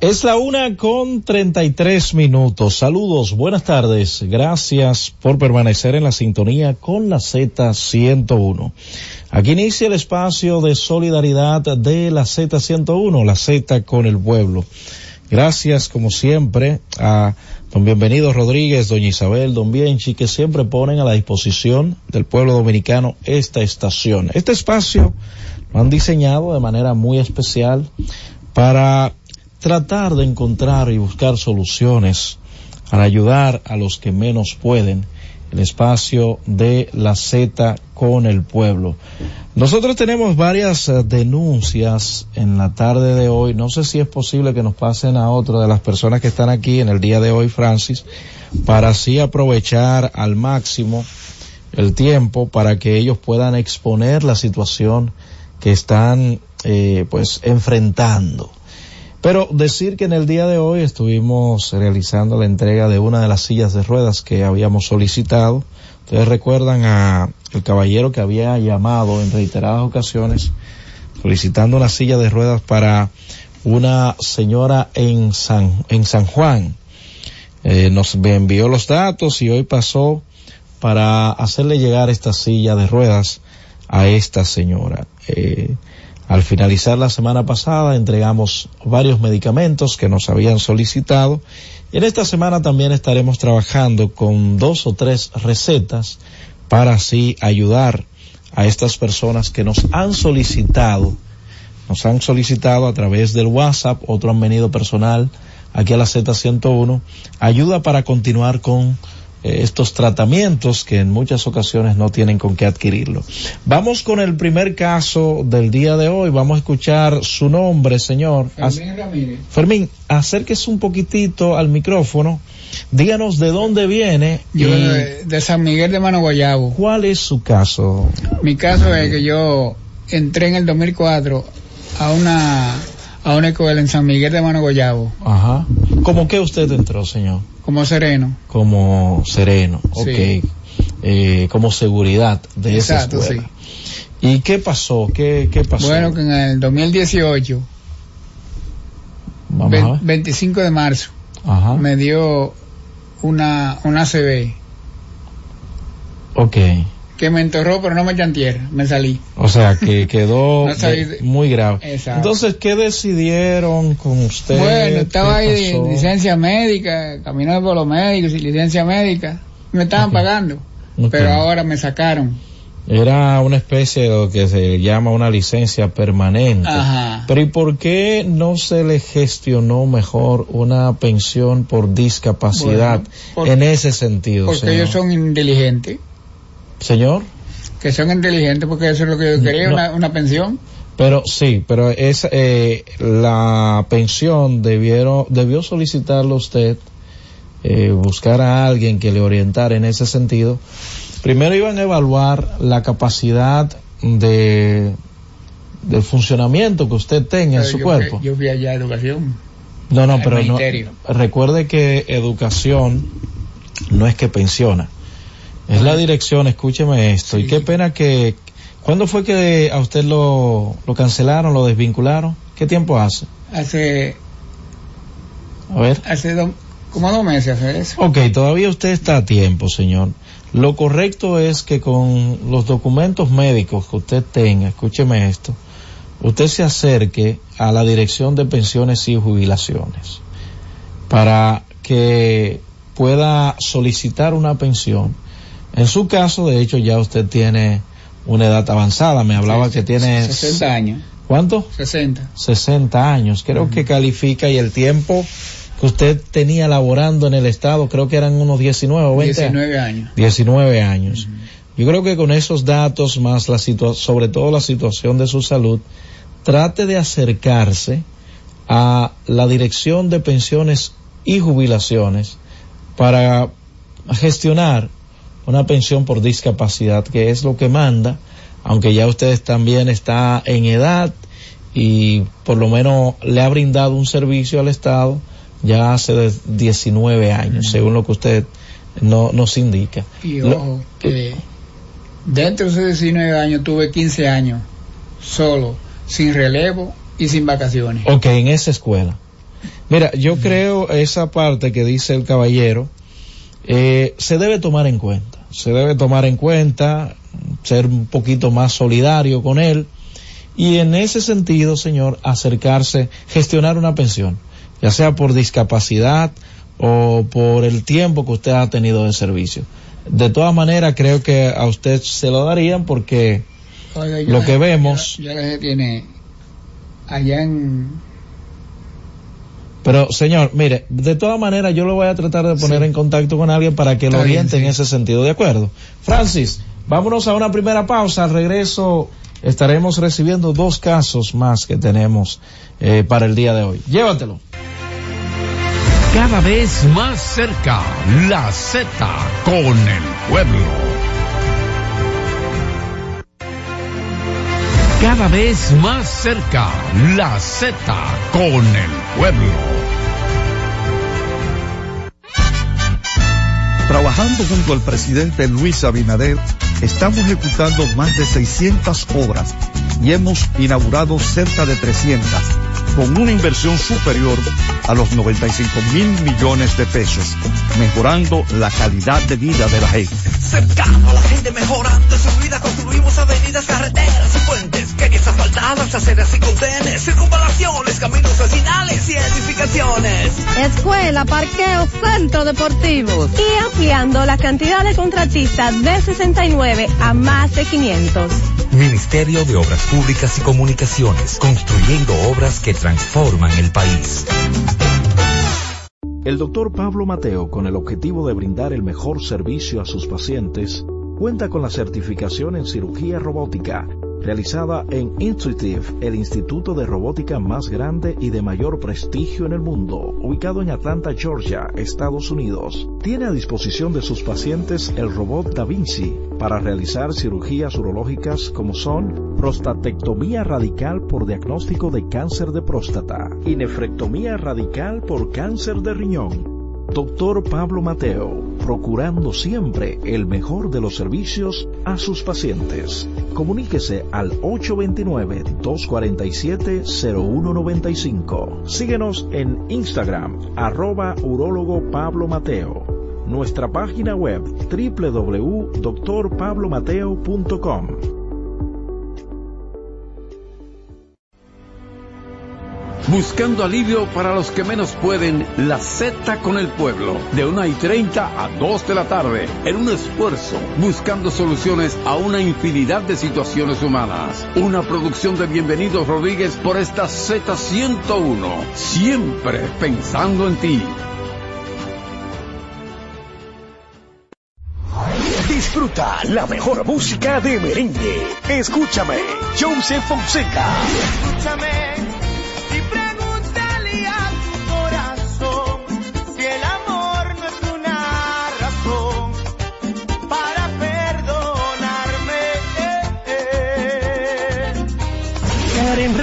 Es la una con treinta y tres minutos. Saludos, buenas tardes. Gracias por permanecer en la sintonía con la Z101. Aquí inicia el espacio de solidaridad de la Z101, la Z con el pueblo. Gracias, como siempre, a don Bienvenido Rodríguez, doña Isabel, don Bienchi, que siempre ponen a la disposición del pueblo dominicano esta estación. Este espacio lo han diseñado de manera muy especial para tratar de encontrar y buscar soluciones para ayudar a los que menos pueden el espacio de la Z con el pueblo. Nosotros tenemos varias eh, denuncias en la tarde de hoy. No sé si es posible que nos pasen a otra de las personas que están aquí en el día de hoy, Francis, para así aprovechar al máximo el tiempo para que ellos puedan exponer la situación que están eh, pues enfrentando. Pero decir que en el día de hoy estuvimos realizando la entrega de una de las sillas de ruedas que habíamos solicitado. Ustedes recuerdan a el caballero que había llamado en reiteradas ocasiones solicitando una silla de ruedas para una señora en San, en San Juan. Eh, nos envió los datos y hoy pasó para hacerle llegar esta silla de ruedas a esta señora. Eh, al finalizar la semana pasada entregamos varios medicamentos que nos habían solicitado. En esta semana también estaremos trabajando con dos o tres recetas para así ayudar a estas personas que nos han solicitado, nos han solicitado a través del WhatsApp, otro han venido personal aquí a la Z101, ayuda para continuar con estos tratamientos que en muchas ocasiones no tienen con qué adquirirlo. Vamos con el primer caso del día de hoy. Vamos a escuchar su nombre, señor. Fermín Ramírez. Fermín, acérquese un poquitito al micrófono. Díganos de dónde viene. Yo y de, San Miguel de Mano Guayabo. ¿Cuál es su caso? Mi caso es que yo entré en el 2004 a una a una escuela en San Miguel de Mano Guayabo Ajá. ¿Cómo que usted entró, señor? Como sereno. Como sereno, ok. Sí. Eh, como seguridad de Exacto, esa escuela. ¿Y qué pasó? ¿Qué, qué pasó? Bueno, que en el 2018, Vamos ve- a ver. 25 de marzo, Ajá. me dio una una CB Ok. Que me enterró pero no me tierra, me salí. O sea, que quedó No salí de- de- muy grave. Exacto. Entonces, ¿qué decidieron con usted? Bueno, estaba ¿Qué ahí pasó? en licencia médica, caminando por los médicos y licencia médica. Me estaban pagando, pero ahora me sacaron. Era una especie de lo que se llama una licencia permanente. Ajá. Pero ¿y por qué no se le gestionó mejor una pensión por discapacidad Bueno, en ese sentido, Porque señor? ellos son inteligentes, Señor, que son inteligentes porque eso es lo que yo quería, No. una, una pensión. pero sí, pero es eh, la pensión debieron debió solicitarlo usted, eh, buscar a alguien que le orientara en ese sentido. Primero iban a evaluar la capacidad de del funcionamiento que usted tenga en su yo cuerpo. Yo fui allá a educación. No, no, pero no. Recuerde que educación no es que pensiona. Es la dirección, escúcheme esto. Y qué pena que... ¿Cuándo fue que a usted lo, lo cancelaron, lo desvincularon? ¿Qué tiempo hace? Hace, A ver. hace do- como dos meses hace eso. Ok, todavía usted está a tiempo, señor. Lo correcto es que con los documentos médicos que usted tenga, escúcheme esto, usted se acerque a la Dirección de Pensiones y Jubilaciones para que pueda solicitar una pensión. En su caso, de hecho, ya usted tiene una edad avanzada. Me hablaba que tiene 60 años. ¿Cuánto? 60. 60 años. Creo que califica y el tiempo que usted tenía laborando en el Estado, creo que eran unos 19 o 20 19 años. 19 años. Yo creo que con esos datos más la sobre todo la situación de su salud, trate de acercarse a la Dirección de Pensiones y Jubilaciones para gestionar una pensión por discapacidad, que es lo que manda, aunque ya usted también está en edad y por lo menos le ha brindado un servicio al Estado ya hace de 19 años, según lo que usted no, nos indica. Y Lo- ojo, que dentro de esos 19 años tuve 15 años solo, sin relevo y sin vacaciones. Ok, en esa escuela. Mira, yo creo esa parte que dice el caballero, eh, se debe tomar en cuenta. Se debe tomar en cuenta, ser un poquito más solidario con él y en ese sentido, señor, acercarse, gestionar una pensión, ya sea por discapacidad o por el tiempo que usted ha tenido de servicio. De todas maneras, creo que a usted se lo darían porque Oiga, lo la- que vemos, Ya, ya la gente tiene allá en Pero, señor, mire, de todas maneras yo lo voy a tratar de poner en contacto con alguien para que lo bien, oriente en ese sentido, ¿de acuerdo? Francis, vámonos a una primera pausa. Al regreso estaremos recibiendo dos casos más que tenemos eh, para el día de hoy. Llévatelo. Cada vez más cerca, la Z con el pueblo. Cada vez más cerca, la Z con el pueblo. Trabajando junto al presidente Luis Abinader, estamos ejecutando más de 600 obras y hemos inaugurado cerca de 300, con una inversión superior a los 95 mil millones de pesos, mejorando la calidad de vida de la gente. Cercano a la gente mejorando su vida, construimos avenidas, carreteras y puentes, calles asfaltadas, aceras y contenes, circunvalaciones, caminos vecinales y edificaciones. Escuela, parqueo, centro deportivo. Y ampliando la cantidad de contratistas de 69 a más de 500. Ministerio de Obras Públicas y Comunicaciones, construyendo obras que transforman el país. El doctor Pablo Mateo, con el objetivo de brindar el mejor servicio a sus pacientes, cuenta con la certificación en cirugía robótica, realizada en Intuitive, el instituto de robótica más grande y de mayor prestigio en el mundo, ubicado en Atlanta, Georgia, Estados Unidos. Tiene a disposición de sus pacientes el robot Da Vinci para realizar cirugías urológicas como son prostatectomía radical por diagnóstico de cáncer de próstata y nefrectomía radical por cáncer de riñón. Doctor Pablo Mateo, procurando siempre el mejor de los servicios a sus pacientes. Comuníquese al 829-247-0195. Síguenos en Instagram, arroba urólogo Pablo Mateo. Nuestra página web www.drpablomateo.com. Buscando alivio para los que menos pueden, la Z con el pueblo, de 1 y 30 a 2 de la tarde, en un esfuerzo, buscando soluciones a una infinidad de situaciones humanas. Una producción de Bienvenidos Rodríguez por esta Z101, siempre pensando en ti. Disfruta la mejor música de merengue. Escúchame, Joseph Fonseca. Escúchame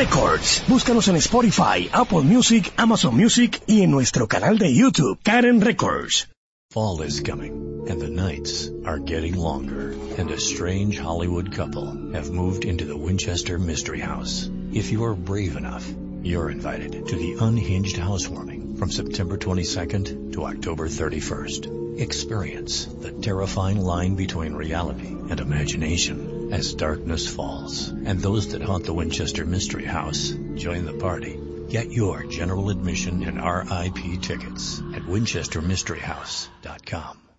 Records. Búscanos en Spotify, Apple Music, Amazon Music y en nuestro canal de YouTube, Karen Records. Fall is coming, and the nights are getting longer, and a strange Hollywood couple have moved into the Winchester Mystery House. If you are brave enough, you're invited to the Unhinged Housewarming from September 22nd to October 31st. Experience the terrifying line between reality and imagination as darkness falls, and those that haunt the Winchester Mystery House join the party. Get your general admission and RIP tickets at winchestermysteryhouse.com.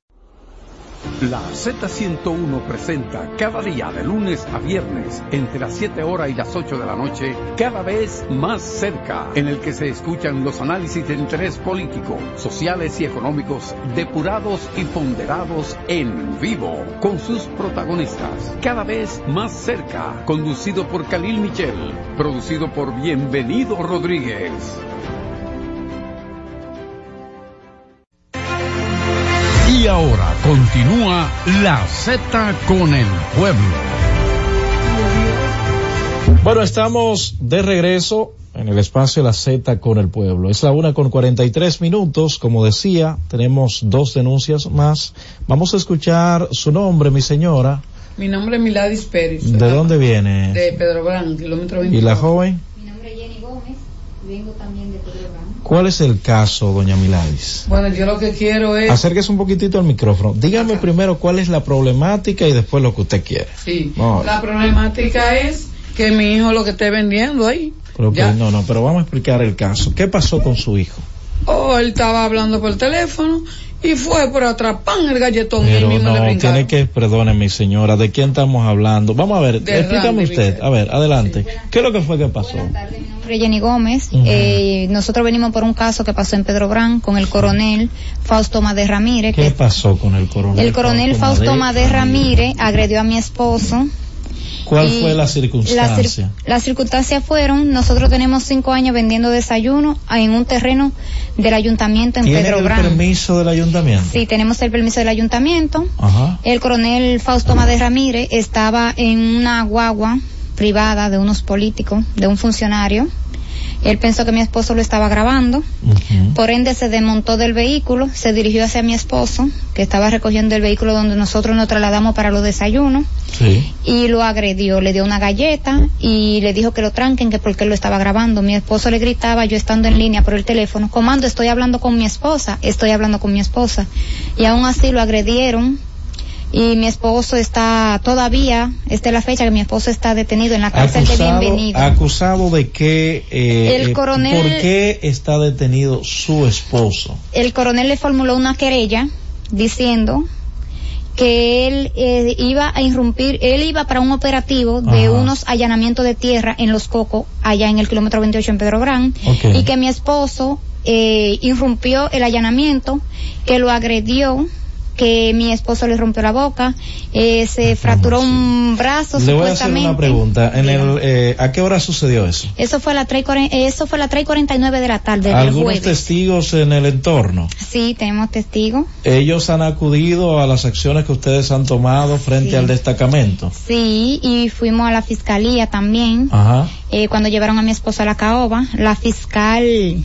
La Z101 presenta cada día de lunes a viernes entre las 7 horas y las 8 de la noche, cada vez más cerca, en el que se escuchan los análisis de interés político, sociales y económicos depurados y ponderados en vivo, con sus protagonistas. Cada vez más cerca, conducido por Khalil Michel, producido por Bienvenido Rodríguez. Y ahora continúa la Z con el pueblo. Bueno, estamos de regreso en el espacio La Z con el pueblo. Es la una con 43 minutos. Como decía, tenemos dos denuncias más. Vamos a escuchar su nombre, mi señora. Mi nombre es Miladis Pérez. ¿De dónde viene? De Pedro Brán, kilómetro 20. ¿Y la joven? Mi nombre es Jenny Gómez, vengo también. ¿Cuál es el caso, doña Miladis? Bueno, yo lo que quiero es... Acérquese un poquitito al micrófono. Dígame primero cuál es la problemática y después lo que usted quiere. Sí, la problemática es que mi hijo lo que esté vendiendo ahí. No, no, pero vamos a explicar el caso. ¿Qué pasó con su hijo? Oh, él estaba hablando por teléfono y fue por atrás, pan, el galletón y él Pero mismo le no, tiene que, perdone mi señora, ¿de quién estamos hablando? Vamos a ver, De explícame Randy usted. A ver, adelante. ¿Qué es lo que fue que pasó? Mi nombre es Jenny Gómez. Eh, nosotros venimos por un caso que pasó en Pedro Brán con el coronel Fausto Madé Ramírez. ¿Qué Que pasó con el coronel? el coronel Fausto Madé Ramírez agredió a mi esposo. ¿Cuál y fue la circunstancia? cir- las circunstancias fueron, nosotros tenemos cinco años vendiendo desayuno en un terreno del ayuntamiento en ¿Tiene Pedro el permiso del ayuntamiento? Sí, tenemos el permiso del ayuntamiento. Ajá. El coronel Fausto Madé Ramírez estaba en una guagua privada de unos políticos, de un funcionario. Él pensó que mi esposo lo estaba grabando. Por ende se desmontó del vehículo, se dirigió hacia mi esposo, que estaba recogiendo el vehículo donde nosotros nos trasladamos para los desayunos, Sí. y lo agredió, le dio una galleta y le dijo que lo tranquen, que porque él lo estaba grabando. Mi esposo le gritaba, yo estando en línea por el teléfono, comando, estoy hablando con mi esposa, estoy hablando con mi esposa. Y aún así lo agredieron. Y mi esposo está todavía, esta es la fecha que mi esposo está detenido en la cárcel de Acusado, bienvenido. acusado de que, eh, El eh, coronel- ¿por qué está detenido su esposo? el coronel le formuló una querella diciendo que él eh, iba a irrumpir, él iba para un operativo de Ajá. unos allanamientos de tierra en Los Cocos, allá en el kilómetro 28 en Pedro Gran, Ok. y que mi esposo eh, irrumpió el allanamiento, que lo agredió, que mi esposo le rompió la boca, eh, se fracturó un brazo Le voy a hacer una pregunta. En el, eh, ¿A qué hora sucedió eso? Eso fue a la 3 y cuaren- eh, eso fue a las 3 y 49 de la tarde del ¿Algunos jueves. testigos en el entorno? Sí, tenemos testigos. Ellos han acudido a las acciones que ustedes han tomado frente Sí. al destacamento. Sí, y fuimos a la fiscalía también. Ajá. eh, cuando llevaron a mi esposa a la caoba, la fiscal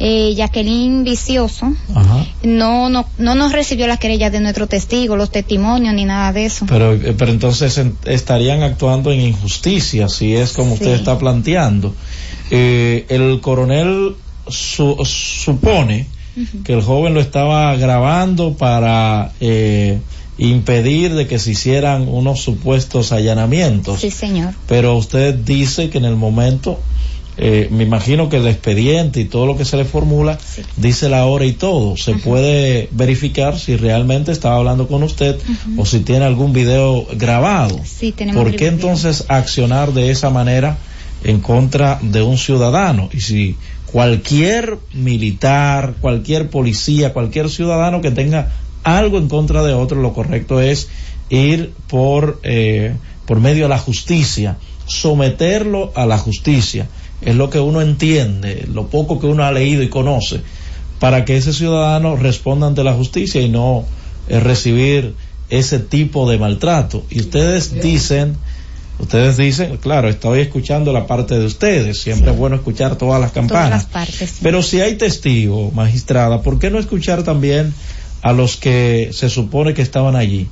eh, Jacqueline Vicioso Ajá. no, no, no nos recibió las querellas de nuestro testigo, los testimonios ni nada de eso. Pero, eh, pero entonces en- estarían actuando en injusticia, si es como usted está planteando. Eh, el coronel su- supone que el joven lo estaba grabando para eh, impedir de que se hicieran unos supuestos allanamientos. Sí, señor. Pero usted dice que en el momento, eh, me imagino que el expediente y todo lo que se le formula dice la hora y todo. Se puede verificar si realmente estaba hablando con usted o si tiene algún video grabado. Sí, tenemos ¿Por qué video. entonces accionar de esa manera en contra de un ciudadano? Y si cualquier militar, cualquier policía, cualquier ciudadano que tenga algo en contra de otro, lo correcto es ir por, eh, por medio de la justicia, someterlo a la justicia. Es lo que uno entiende, lo poco que uno ha leído y conoce, para que ese ciudadano responda ante la justicia y no eh, recibir ese tipo de maltrato. Y ustedes dicen, ustedes dicen, claro, estoy escuchando la parte de ustedes, siempre es bueno escuchar todas las Todas campanas. las partes. Pero si hay testigo, magistrada, ¿por qué no escuchar también a los que se supone que estaban allí?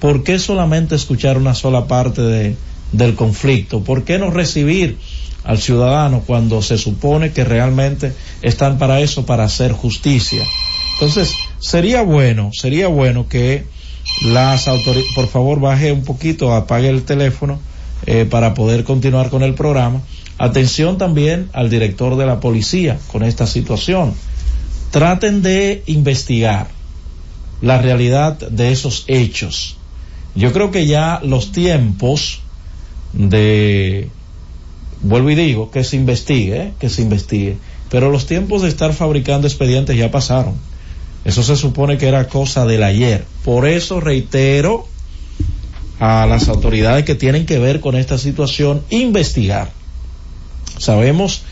¿Por qué solamente escuchar una sola parte de, del conflicto? ¿Por qué no recibir al ciudadano cuando se supone que realmente están para eso, para hacer justicia? Entonces, sería bueno, sería bueno que las autoridades, por favor baje un poquito, apague el teléfono eh, para poder continuar con el programa. Atención también al director de la policía con esta situación. Traten de investigar la realidad de esos hechos. Yo creo que ya los tiempos de, vuelvo y digo, que se investigue, ¿eh? que se investigue, pero los tiempos de estar fabricando expedientes ya pasaron. Eso se supone que era cosa del ayer. Por eso reitero a las autoridades que tienen que ver con esta situación, investigar. Sabemos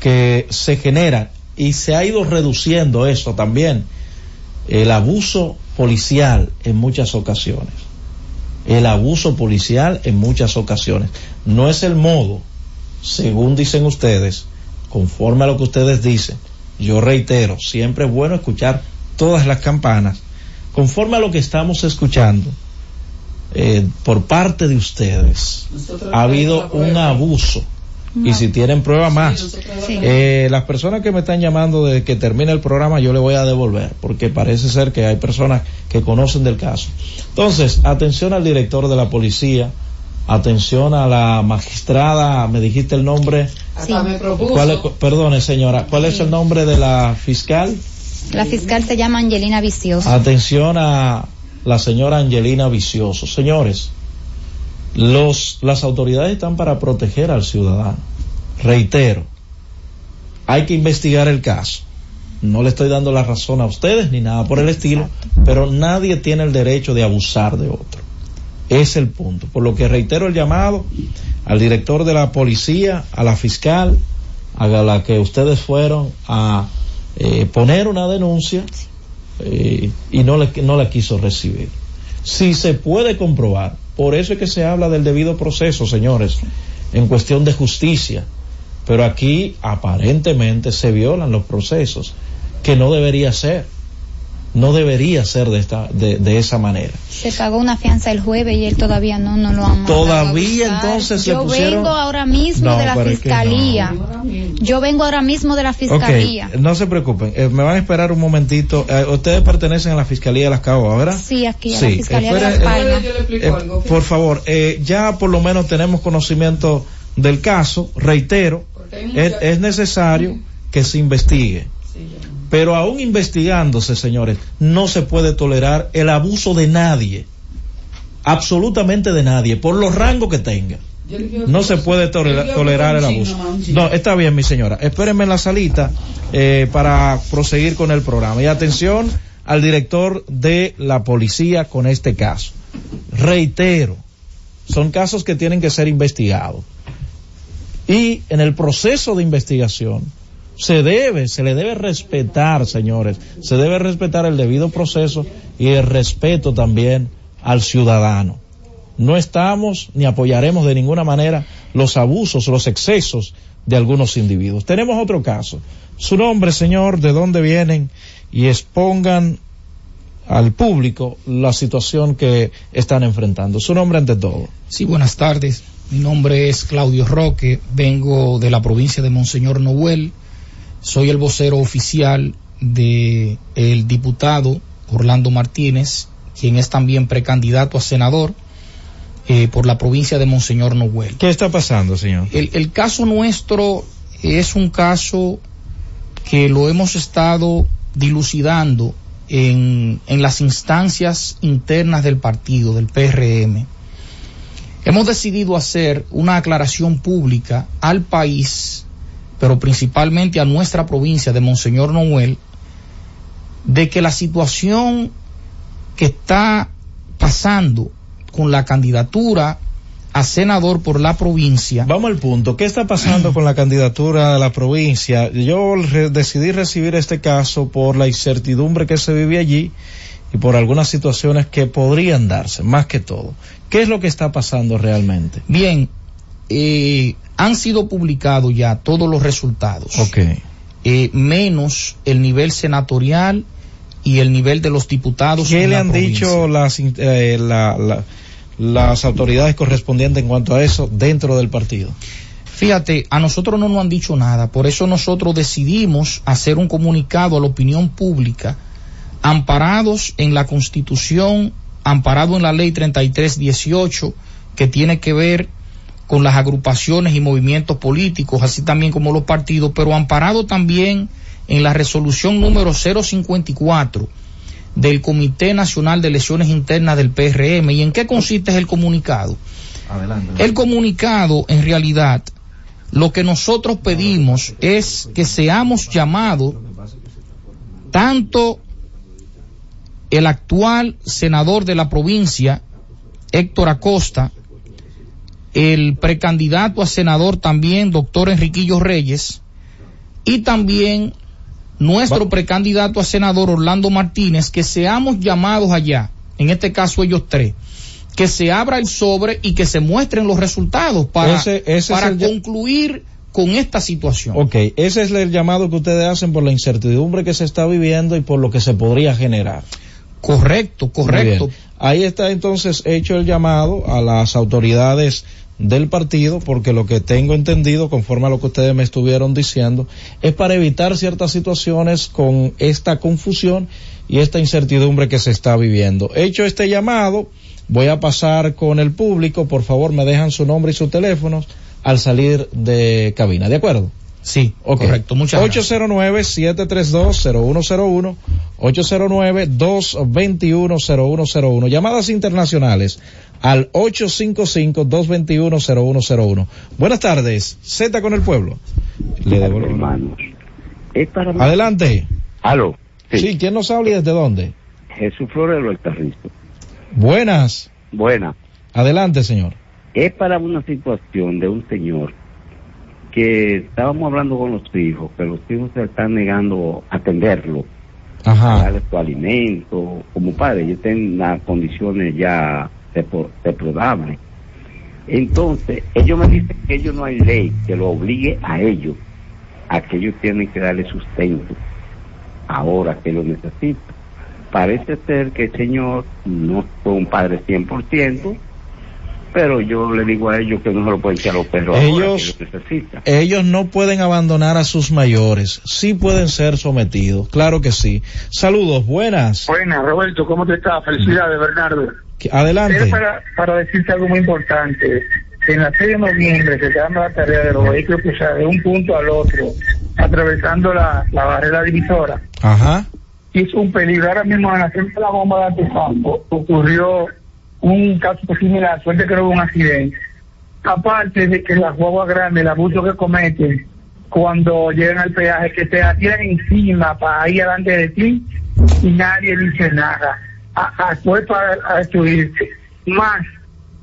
que se genera y se ha ido reduciendo eso también, el abuso policial en muchas ocasiones. El abuso policial en muchas ocasiones. No es el modo, según dicen ustedes, conforme a lo que ustedes dicen. Yo reitero, siempre es bueno escuchar todas las campanas, conforme a lo que estamos escuchando. Eh, por parte de ustedes ha habido un abuso y si tienen prueba más eh, las personas que me están llamando de que termine el programa yo le voy a devolver porque parece ser que hay personas que conocen del caso entonces atención al director de la policía atención a la magistrada me dijiste el nombre me. ¿Cuál es- perdone señora cuál es el nombre de la fiscal La fiscal se llama Angelina Vicioso. Atención a la señora Angelina Vicioso. Señores, los, las autoridades están para proteger al ciudadano. Reitero, hay que investigar el caso. No le estoy dando la razón a ustedes ni nada por el estilo, pero nadie tiene el derecho de abusar de otro. Es el punto. Por lo que reitero el llamado al director de la policía, a la fiscal, a la que ustedes fueron a eh, poner una denuncia eh, y no, le, no la quiso recibir. Si se puede comprobar, por eso es que se habla del debido proceso, señores, en cuestión de justicia. Pero aquí aparentemente se violan los procesos, que no debería ser. No debería ser de, esta, de, de esa manera. Se pagó una fianza el jueves y él todavía no, no lo ha mandado Todavía entonces le Yo pusieron- vengo ahora mismo No, de la fiscalía. Yo vengo ahora mismo de la fiscalía. No se preocupen, eh, me van a esperar un momentito. Eh, ustedes pertenecen a la Fiscalía de las Caguas, ¿verdad? Sí, aquí a Sí, la fiscalía de Las Palmas. Eh, por favor, eh, ya por lo menos tenemos conocimiento del caso, reitero, es, es necesario que se investigue. Pero aún investigándose, señores, no se puede tolerar el abuso de nadie, absolutamente de nadie, por los rangos que tenga. No se puede tolera- tolerar el abuso. No, está bien, mi señora. Espérenme en la salita eh, para proseguir con el programa. Y atención al director de la policía con este caso. Reitero, son casos que tienen que ser investigados. Y en el proceso de investigación se debe, se le debe respetar, señores, se debe respetar el debido proceso y el respeto también al ciudadano. No estamos ni apoyaremos de ninguna manera los abusos, los excesos de algunos individuos. Tenemos otro caso. Su nombre, señor, de dónde vienen y expongan al público la situación que están enfrentando. Su nombre ante todo. Sí, buenas tardes. Mi nombre es Claudio Roque, vengo de la provincia de Monseñor Noel, soy el vocero oficial de el diputado Orlando Martínez, quien es también precandidato a senador eh, por la provincia de Monseñor Noel. ¿Qué está pasando, señor? El, el caso nuestro es un caso que lo hemos estado dilucidando en, en las instancias internas del partido, del PRM. Hemos decidido hacer una aclaración pública al país, pero principalmente a nuestra provincia de Monseñor Noel, de que la situación que está pasando con la candidatura a senador por la provincia. Vamos al punto. ¿Qué está pasando con la candidatura de la provincia? Yo re- decidí recibir este caso por la incertidumbre que se vive allí y por algunas situaciones que podrían darse, más que todo. ¿Qué es lo que está pasando realmente? Bien, eh, han sido publicados ya todos los resultados. Ok. Eh, menos el nivel senatorial y el nivel de los diputados. ¿Qué en le han provincia. dicho las, in- eh, la- la- las autoridades correspondientes en cuanto a eso dentro del partido? Fíjate, a nosotros no nos han dicho nada, por eso nosotros decidimos hacer un comunicado a la opinión pública, amparados en la Constitución, amparado en la Ley 3318, que tiene que ver con las agrupaciones y movimientos políticos, así también como los partidos, pero amparado también en la resolución número 054 del Comité Nacional de Elecciones Internas del PRM. ¿Y en qué consiste el comunicado? Adelante. El comunicado, en realidad, lo que nosotros pedimos es que seamos llamados tanto el actual senador de la provincia, Héctor Acosta, el precandidato a senador también, doctor Enriquillo Reyes, y también nuestro precandidato a senador Orlando Martínez, que seamos llamados allá, en este caso ellos tres, que se abra el sobre y que se muestren los resultados para, Ese- ese es para el concluir con esta situación. Ok, ese es el llamado que ustedes hacen por la incertidumbre que se está viviendo y por lo que se podría generar. Correcto, correcto. Ahí está entonces hecho el llamado a las autoridades del partido, porque lo que tengo entendido, conforme a lo que ustedes me estuvieron diciendo, es para evitar ciertas situaciones con esta confusión y esta incertidumbre que se está viviendo. Hecho este llamado, voy a pasar con el público, por favor me dejan su nombre y sus teléfonos al salir de cabina, ¿de acuerdo? Sí, Ok. correcto. Muchas gracias. 809-732-0101, 809-221-0101. Llamadas internacionales al 855-221-0101. Buenas tardes, Z con el pueblo. Le devuelvo. hermanos. Es para. Adelante. Aló. Sí. ¿quién nos habla y desde dónde? Jesús Flores del Altarrizo. Buenas. Buena. Adelante, señor. Es para una situación de un señor que estábamos hablando con los hijos, que los hijos se están negando a atenderlo, a Ajá. darle su alimento, como padre, ellos tienen las condiciones ya deplorables. Entonces, ellos me dicen que ellos no hay ley que lo obligue a ellos, a que ellos tienen que darle sustento, ahora que lo necesitan. Parece ser que el señor no fue un padre 100%, pero yo le digo a ellos que no se lo pueden echar a los perros ahora Ellos- que. Ellos no pueden abandonar a sus mayores, sí pueden ser sometidos, claro que sí. Saludos, buenas. Buenas, Roberto, ¿cómo te estás? Felicidades, Bernardo. Adelante. Era para, para decirte algo muy importante. En la 6 de noviembre se está dando la tarea de los vehículos cruzar de un punto al otro, atravesando la, la barrera divisora. Ajá. Y es un peligro. Ahora mismo en la de la bomba de Antefampo ocurrió un caso similar, suerte que no hubo un accidente. Aparte de que las guaguas grandes, el abuso que cometen cuando llegan al peaje, que te tiran encima para ir delante de ti y nadie dice nada. A, a, fue para a destruirse. Más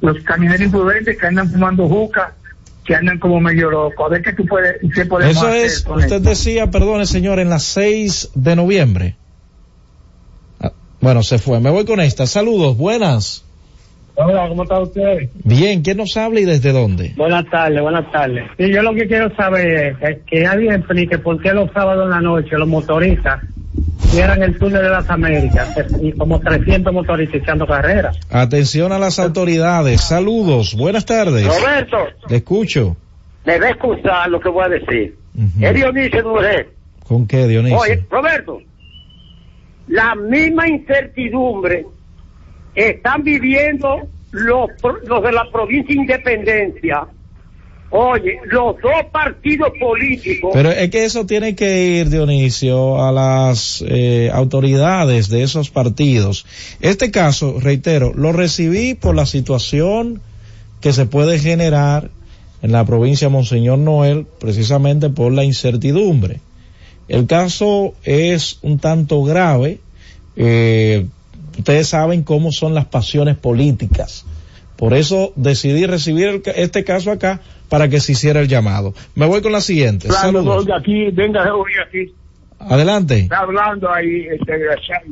los camioneros imprudentes que andan fumando juca, que andan como medio locos. A ver qué tú puedes, qué podemos Eso hacer es, usted esto. decía, perdone señor, en las 6 de noviembre. Ah, Bueno, se fue. Me voy con esta. Saludos, buenas. Hola, ¿cómo está usted? Bien, ¿quién nos habla y desde dónde? Buenas tardes, buenas tardes. Sí, yo lo que quiero saber es que, que alguien explique por qué los sábados en la noche los motoristas cierran el túnel de las Américas y como 300 motoristas echando carreras. Atención a las autoridades. Saludos, buenas tardes. Roberto, Le escucho. me va a excusar lo que voy a decir. Es Dionisio Mujer. ¿Con qué, Dionisio? Oye, Roberto, la misma incertidumbre están viviendo los, los de la provincia de Independencia. Oye, los dos partidos políticos. Pero es que eso tiene que ir, Dionisio, a las eh, autoridades de esos partidos. Este caso, reitero, lo recibí por la situación que se puede generar en la provincia Monseñor Noel, precisamente por la incertidumbre. El caso es un tanto grave. eh, ustedes saben cómo son las pasiones políticas. Por eso decidí recibir el este caso acá para que se hiciera el llamado. Me voy con la siguiente. Claro, Saludos. oiga, aquí, venga, oiga, aquí. Adelante. Está hablando ahí, este desgraciado.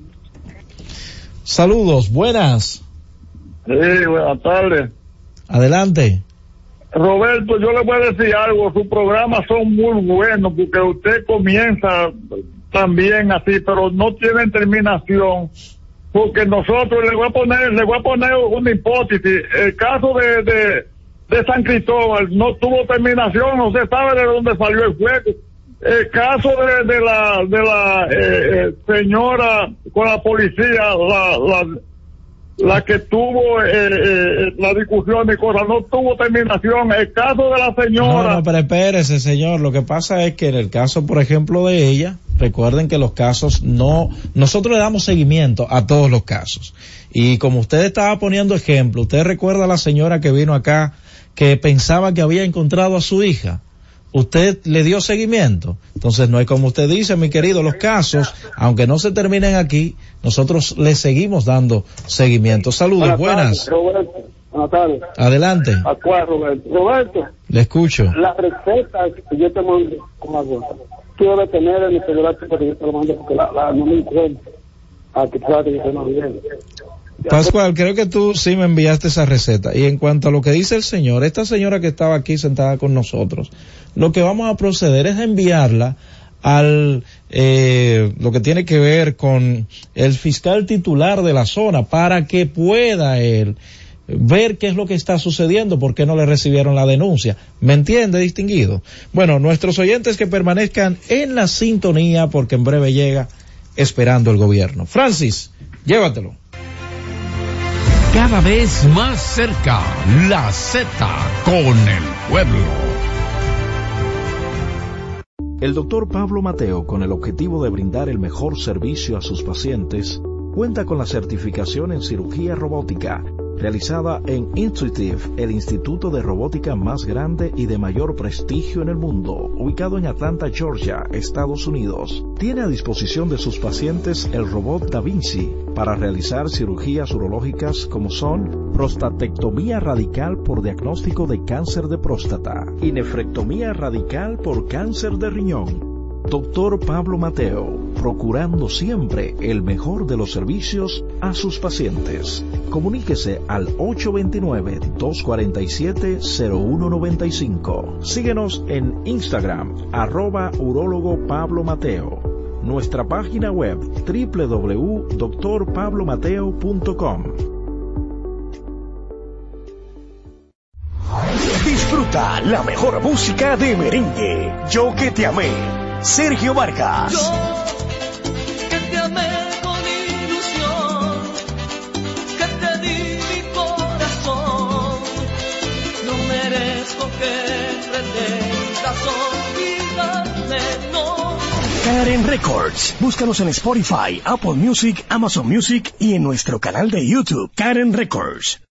Saludos. Buenas. Sí, buenas tardes. Adelante. Roberto, yo le voy a decir algo, sus programas son muy buenos porque usted comienza también así, pero no tienen terminación. Porque nosotros le voy a poner, le voy a poner una hipótesis. El caso de, de, de San Cristóbal no tuvo terminación, no se sabe de dónde salió el fuego. El caso de, de la, de la eh, eh, señora con la policía, la, la, la que tuvo eh, eh, la discusión de cosas, no tuvo terminación. El caso de la señora. No, no, pero espérese, señor. Lo que pasa es que en el caso, por ejemplo, de ella, recuerden que los casos no, nosotros le damos seguimiento a todos los casos. Y como usted estaba poniendo ejemplo, usted recuerda a la señora que vino acá que pensaba que había encontrado a su hija. Usted le dio seguimiento. Entonces no es como usted dice, mi querido, los casos, aunque no se terminen aquí, nosotros le seguimos dando seguimiento. Saludos, buenas. tardes. Adelante. ¿A cuál, Roberto? Roberto, Le escucho. la receta que yo te mando el celular porque la, me encuentro. A que tú sabes que se nos viene. Pascual, creo que tú sí me enviaste esa receta. Y en cuanto a lo que dice el señor, esta señora que estaba aquí sentada con nosotros, lo que vamos a proceder es enviarla al eh, lo que tiene que ver con el fiscal titular de la zona para que pueda él ver qué es lo que está sucediendo, por qué no le recibieron la denuncia. ¿Me entiende, distinguido? Bueno, nuestros oyentes que permanezcan en la sintonía porque en breve llega esperando el gobierno. Francis, llévatelo. Cada vez más cerca, la Z con el pueblo. El doctor Pablo Mateo, con el objetivo de brindar el mejor servicio a sus pacientes, cuenta con la certificación en cirugía robótica, realizada en Intuitive, el instituto de robótica más grande y de mayor prestigio en el mundo, ubicado en Atlanta, Georgia, Estados Unidos. Tiene a disposición de sus pacientes el robot Da Vinci para realizar cirugías urológicas como son prostatectomía radical por diagnóstico de cáncer de próstata y nefrectomía radical por cáncer de riñón. Doctor Pablo Mateo, procurando siempre el mejor de los servicios a sus pacientes. Comuníquese al 829-247-0195. Síguenos en Instagram, arroba urólogo Pablo Mateo. Nuestra página web www.drpablomateo.com. Disfruta la mejor música de merengue. Yo que te amé. Sergio Vargas. que te amé con ilusión, que te di mi corazón. No merezco que pretendas olvidarme, no. Karen Records. Búscanos en Spotify, Apple Music, Amazon Music y en nuestro canal de YouTube, Karen Records.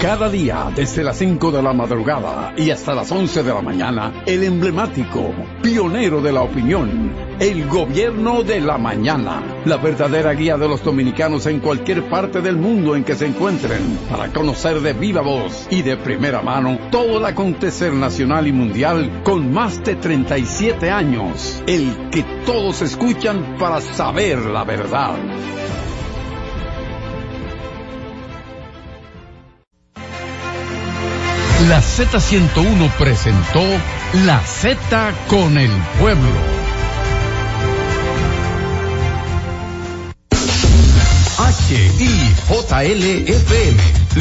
Cada día, desde las 5 de la madrugada y hasta las 11 de la mañana, el emblemático, pionero de la opinión, el gobierno de la mañana, la verdadera guía de los dominicanos en cualquier parte del mundo en que se encuentren, para conocer de viva voz y de primera mano todo el acontecer nacional y mundial con más de 37 años, el que todos escuchan para saber la verdad. La Z101 presentó La Z con el pueblo. HIJLFM,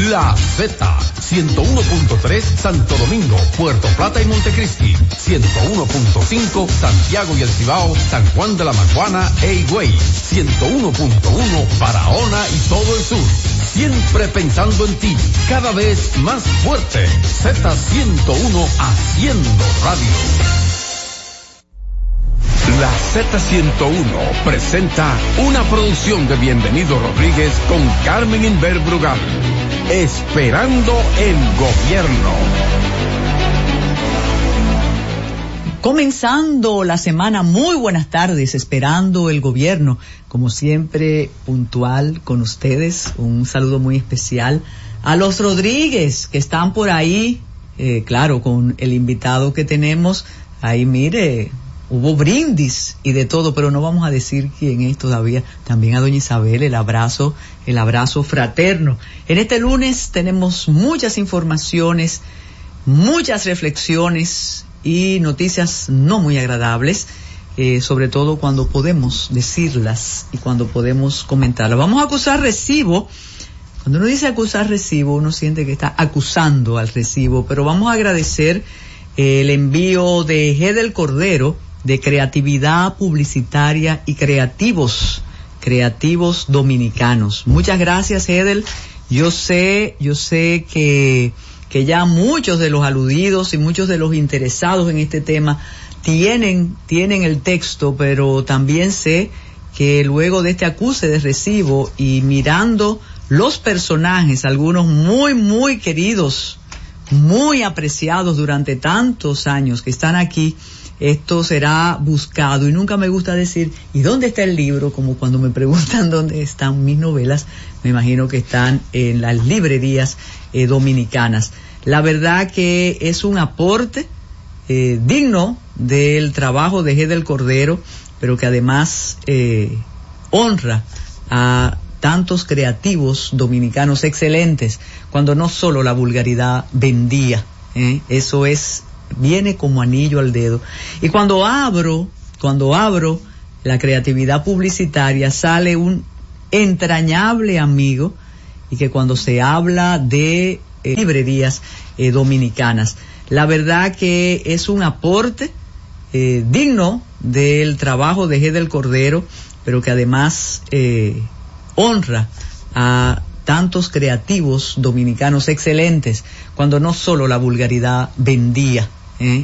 La Z, 101.3 Santo Domingo, Puerto Plata y Montecristi, 101.5 Santiago y El Cibao, San Juan de la Maguana e Higüey, 101.1 Barahona y todo el sur. Siempre pensando en ti, cada vez más fuerte. Z101 haciendo radio. La Z101 presenta una producción de Bienvenido Rodríguez con Carmen Inver Brugal. Esperando el gobierno. Comenzando la semana, muy buenas tardes, esperando el gobierno, como siempre, puntual con ustedes. Un saludo muy especial a los Rodríguez que están por ahí, eh, claro, con el invitado que tenemos. Ahí mire, hubo brindis y de todo, pero no vamos a decir quién es todavía. También a doña Isabel el abrazo, el abrazo fraterno. En este lunes tenemos muchas informaciones, muchas reflexiones y noticias no muy agradables. Eh, sobre todo cuando podemos decirlas y cuando podemos comentarlas. Vamos a acusar recibo. Cuando uno dice acusar recibo, uno siente que está acusando al recibo, pero vamos a agradecer eh, el envío de Gedel Cordero de creatividad publicitaria y creativos, creativos dominicanos. Muchas gracias, Hedel. Yo sé, yo sé que, que ya muchos de los aludidos y muchos de los interesados en este tema tienen, tienen el texto, pero también sé que luego de este acuse de recibo y mirando los personajes, algunos muy, muy queridos, muy apreciados durante tantos años que están aquí, esto será buscado y nunca me gusta decir, ¿y dónde está el libro? Como cuando me preguntan dónde están mis novelas, me imagino que están en las librerías eh, dominicanas. La verdad que es un aporte eh, digno del trabajo de G del Cordero, pero que además eh, honra a tantos creativos dominicanos excelentes, cuando no solo la vulgaridad vendía, eso es viene como anillo al dedo. Y cuando abro, cuando abro la creatividad publicitaria, sale un entrañable amigo y que cuando se habla de eh, librerías eh, dominicanas, la verdad que es un aporte eh, digno del trabajo de G del Cordero, pero que además honra a tantos creativos dominicanos excelentes, cuando no solo la vulgaridad vendía.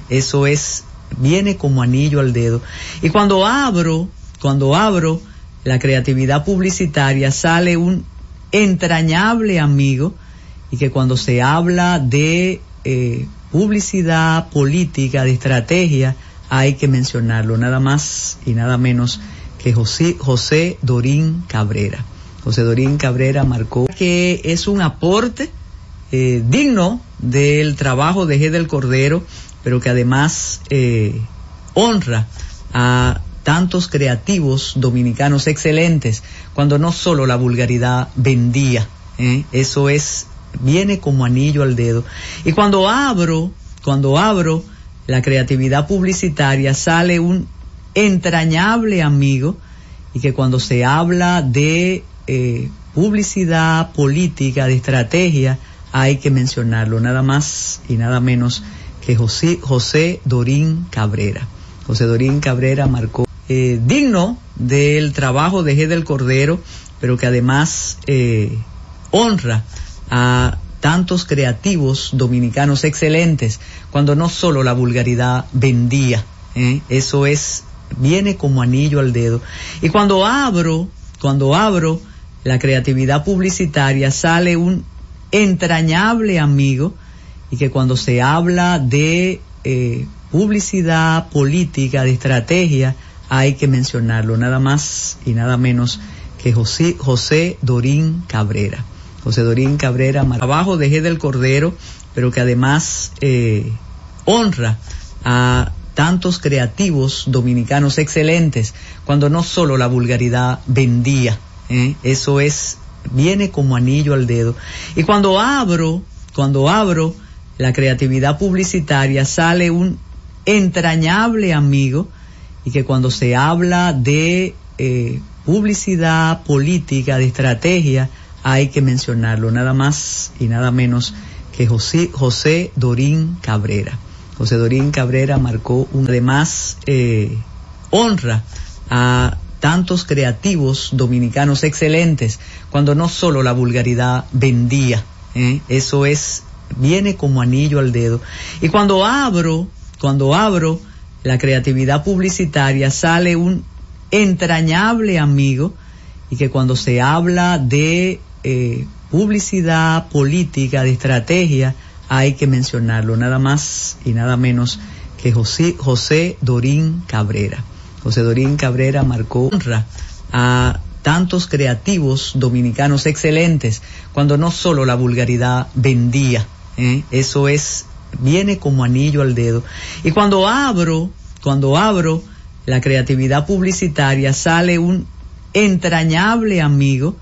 Eso es, viene como anillo al dedo. Y cuando abro, cuando abro la creatividad publicitaria, sale un entrañable amigo y que cuando se habla de eh, publicidad política, de estrategia, hay que mencionarlo, nada más y nada menos que José, José Dorín Cabrera. José Dorín Cabrera marcó que es un aporte eh, digno del trabajo de G del Cordero pero que además eh, honra a tantos creativos dominicanos excelentes, cuando no solo la vulgaridad vendía, ¿eh? eso es, viene como anillo al dedo. Y cuando abro, cuando abro la creatividad publicitaria, sale un entrañable amigo y que cuando se habla de eh, publicidad política, de estrategia, hay que mencionarlo, nada más y nada menos que José, José Dorín Cabrera. José Dorín Cabrera marcó eh, digno del trabajo de G del Cordero, pero que además eh, honra a tantos creativos dominicanos excelentes, cuando no solo la vulgaridad vendía, ¿eh? eso es, viene como anillo al dedo. Y cuando abro, cuando abro la creatividad publicitaria, sale un entrañable amigo y que cuando se habla de eh, publicidad política, de estrategia, hay que mencionarlo, nada más y nada menos que José, José Dorín Cabrera. José Dorín Cabrera, trabajo de G del Cordero, pero que además eh, honra a tantos creativos dominicanos excelentes, cuando no solo la vulgaridad vendía, ¿eh? eso es, viene como anillo al dedo. Y cuando abro, cuando abro la creatividad publicitaria sale un entrañable amigo y que cuando se habla de eh, publicidad política, de estrategia, hay que mencionarlo, nada más y nada menos que José, José Dorín Cabrera. José Dorín Cabrera marcó un además eh, honra a tantos creativos dominicanos excelentes, cuando no solo la vulgaridad vendía, ¿eh? eso es viene como anillo al dedo. Y cuando abro, cuando abro la creatividad publicitaria, sale un entrañable amigo y que cuando se habla de eh, publicidad política, de estrategia, hay que mencionarlo, nada más y nada menos que José, José Dorín Cabrera. José Dorín Cabrera marcó honra a tantos creativos dominicanos excelentes, cuando no solo la vulgaridad vendía, ¿eh? eso es, viene como anillo al dedo. Y cuando abro, cuando abro la creatividad publicitaria sale un entrañable amigo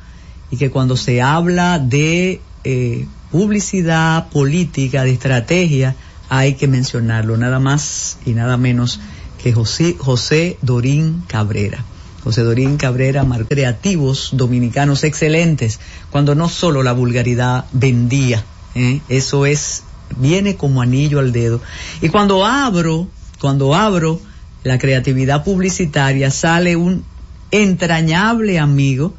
y que cuando se habla de eh, publicidad política, de estrategia, hay que mencionarlo, nada más y nada menos que José, José Dorín Cabrera. José Dorín Cabrera, mar creativos dominicanos excelentes, cuando no solo la vulgaridad vendía, ¿eh? eso es, viene como anillo al dedo. Y cuando abro, cuando abro la creatividad publicitaria, sale un entrañable amigo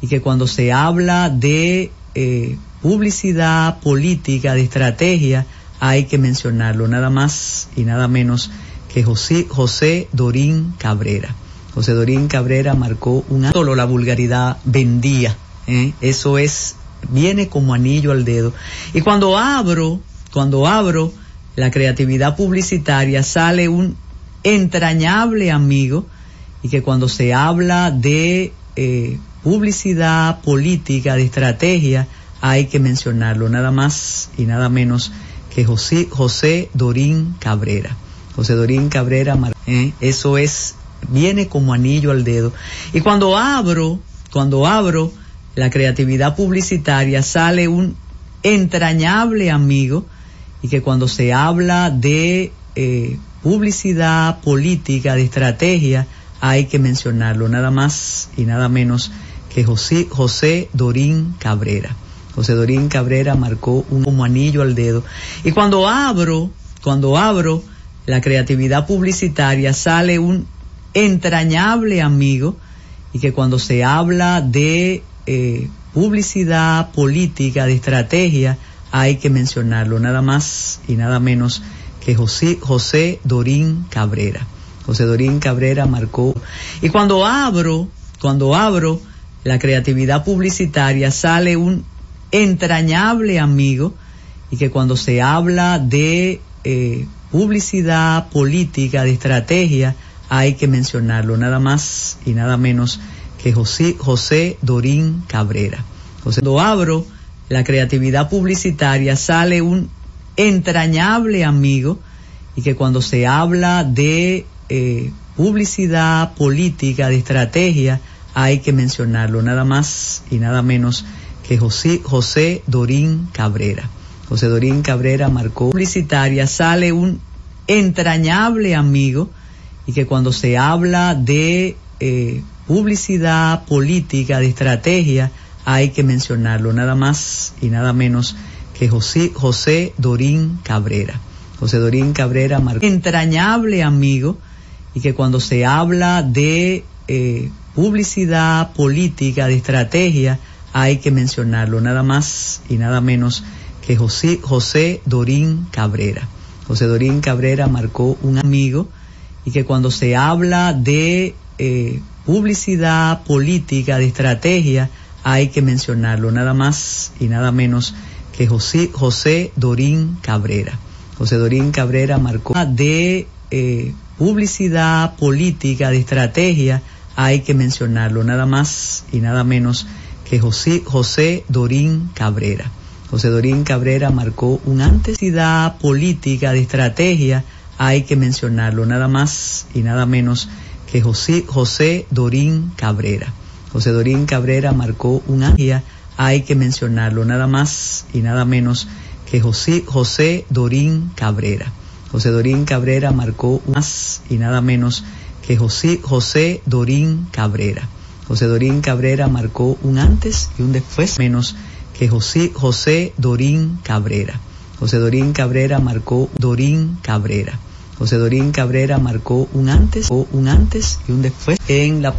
y que cuando se habla de eh, publicidad política, de estrategia, hay que mencionarlo, nada más y nada menos que José, José Dorín Cabrera. José Dorín Cabrera marcó una solo la vulgaridad vendía, ¿eh? eso es viene como anillo al dedo. Y cuando abro, cuando abro la creatividad publicitaria sale un entrañable amigo y que cuando se habla de eh, publicidad política, de estrategia, hay que mencionarlo, nada más y nada menos que José, José Dorín Cabrera. José Dorín Cabrera, ¿eh? eso es, viene como anillo al dedo. Y cuando abro, cuando abro la creatividad publicitaria, sale un entrañable amigo y que cuando se habla de eh, publicidad política, de estrategia, hay que mencionarlo, nada más y nada menos que José, José Dorín Cabrera. José Dorín Cabrera marcó un anillo al dedo. Y cuando abro, cuando abro la creatividad publicitaria, sale un entrañable amigo y que cuando se habla de eh, publicidad política, de estrategia, hay que mencionarlo, nada más y nada menos que José, José Dorín Cabrera. José Dorín Cabrera marcó. Y cuando abro, cuando abro la creatividad publicitaria, sale un entrañable amigo y que cuando se habla de eh, publicidad política, de estrategia, hay que mencionarlo, nada más y nada menos que José, José Dorín Cabrera. José, cuando abro la creatividad publicitaria, sale un entrañable amigo y que cuando se habla de eh, publicidad política, de estrategia, hay que mencionarlo, nada más y nada menos que José, José Dorín Cabrera. José Dorín Cabrera marcó publicitaria, sale un entrañable amigo y que cuando se habla de eh, publicidad política, de estrategia, hay que mencionarlo, nada más y nada menos que José, José Dorín Cabrera. José Dorín Cabrera entrañable amigo y que cuando se habla de eh, publicidad política, de estrategia, hay que mencionarlo, nada más y nada menos que José, José Dorín Cabrera. José Dorín Cabrera marcó un amigo y que cuando se habla de eh, publicidad política, de estrategia, hay que mencionarlo, nada más y nada menos que José, José Dorín Cabrera. José Dorín Cabrera marcó de eh, publicidad política, de estrategia, hay que mencionarlo, nada más y nada menos que José, José Dorín Cabrera. José Dorín Cabrera marcó un antes política, de estrategia, hay que mencionarlo, nada más y nada menos que José, José Dorín Cabrera. José Dorín Cabrera marcó un área, hay que mencionarlo, nada más y nada menos que José, José Dorín Cabrera. José Dorín Cabrera marcó un más y nada menos que José, José Dorín Cabrera. José Dorín Cabrera marcó un antes y un después menos que José, José Dorín Cabrera. José Dorín Cabrera marcó Dorín Cabrera. José Dorín Cabrera marcó un antes o un antes y un después en la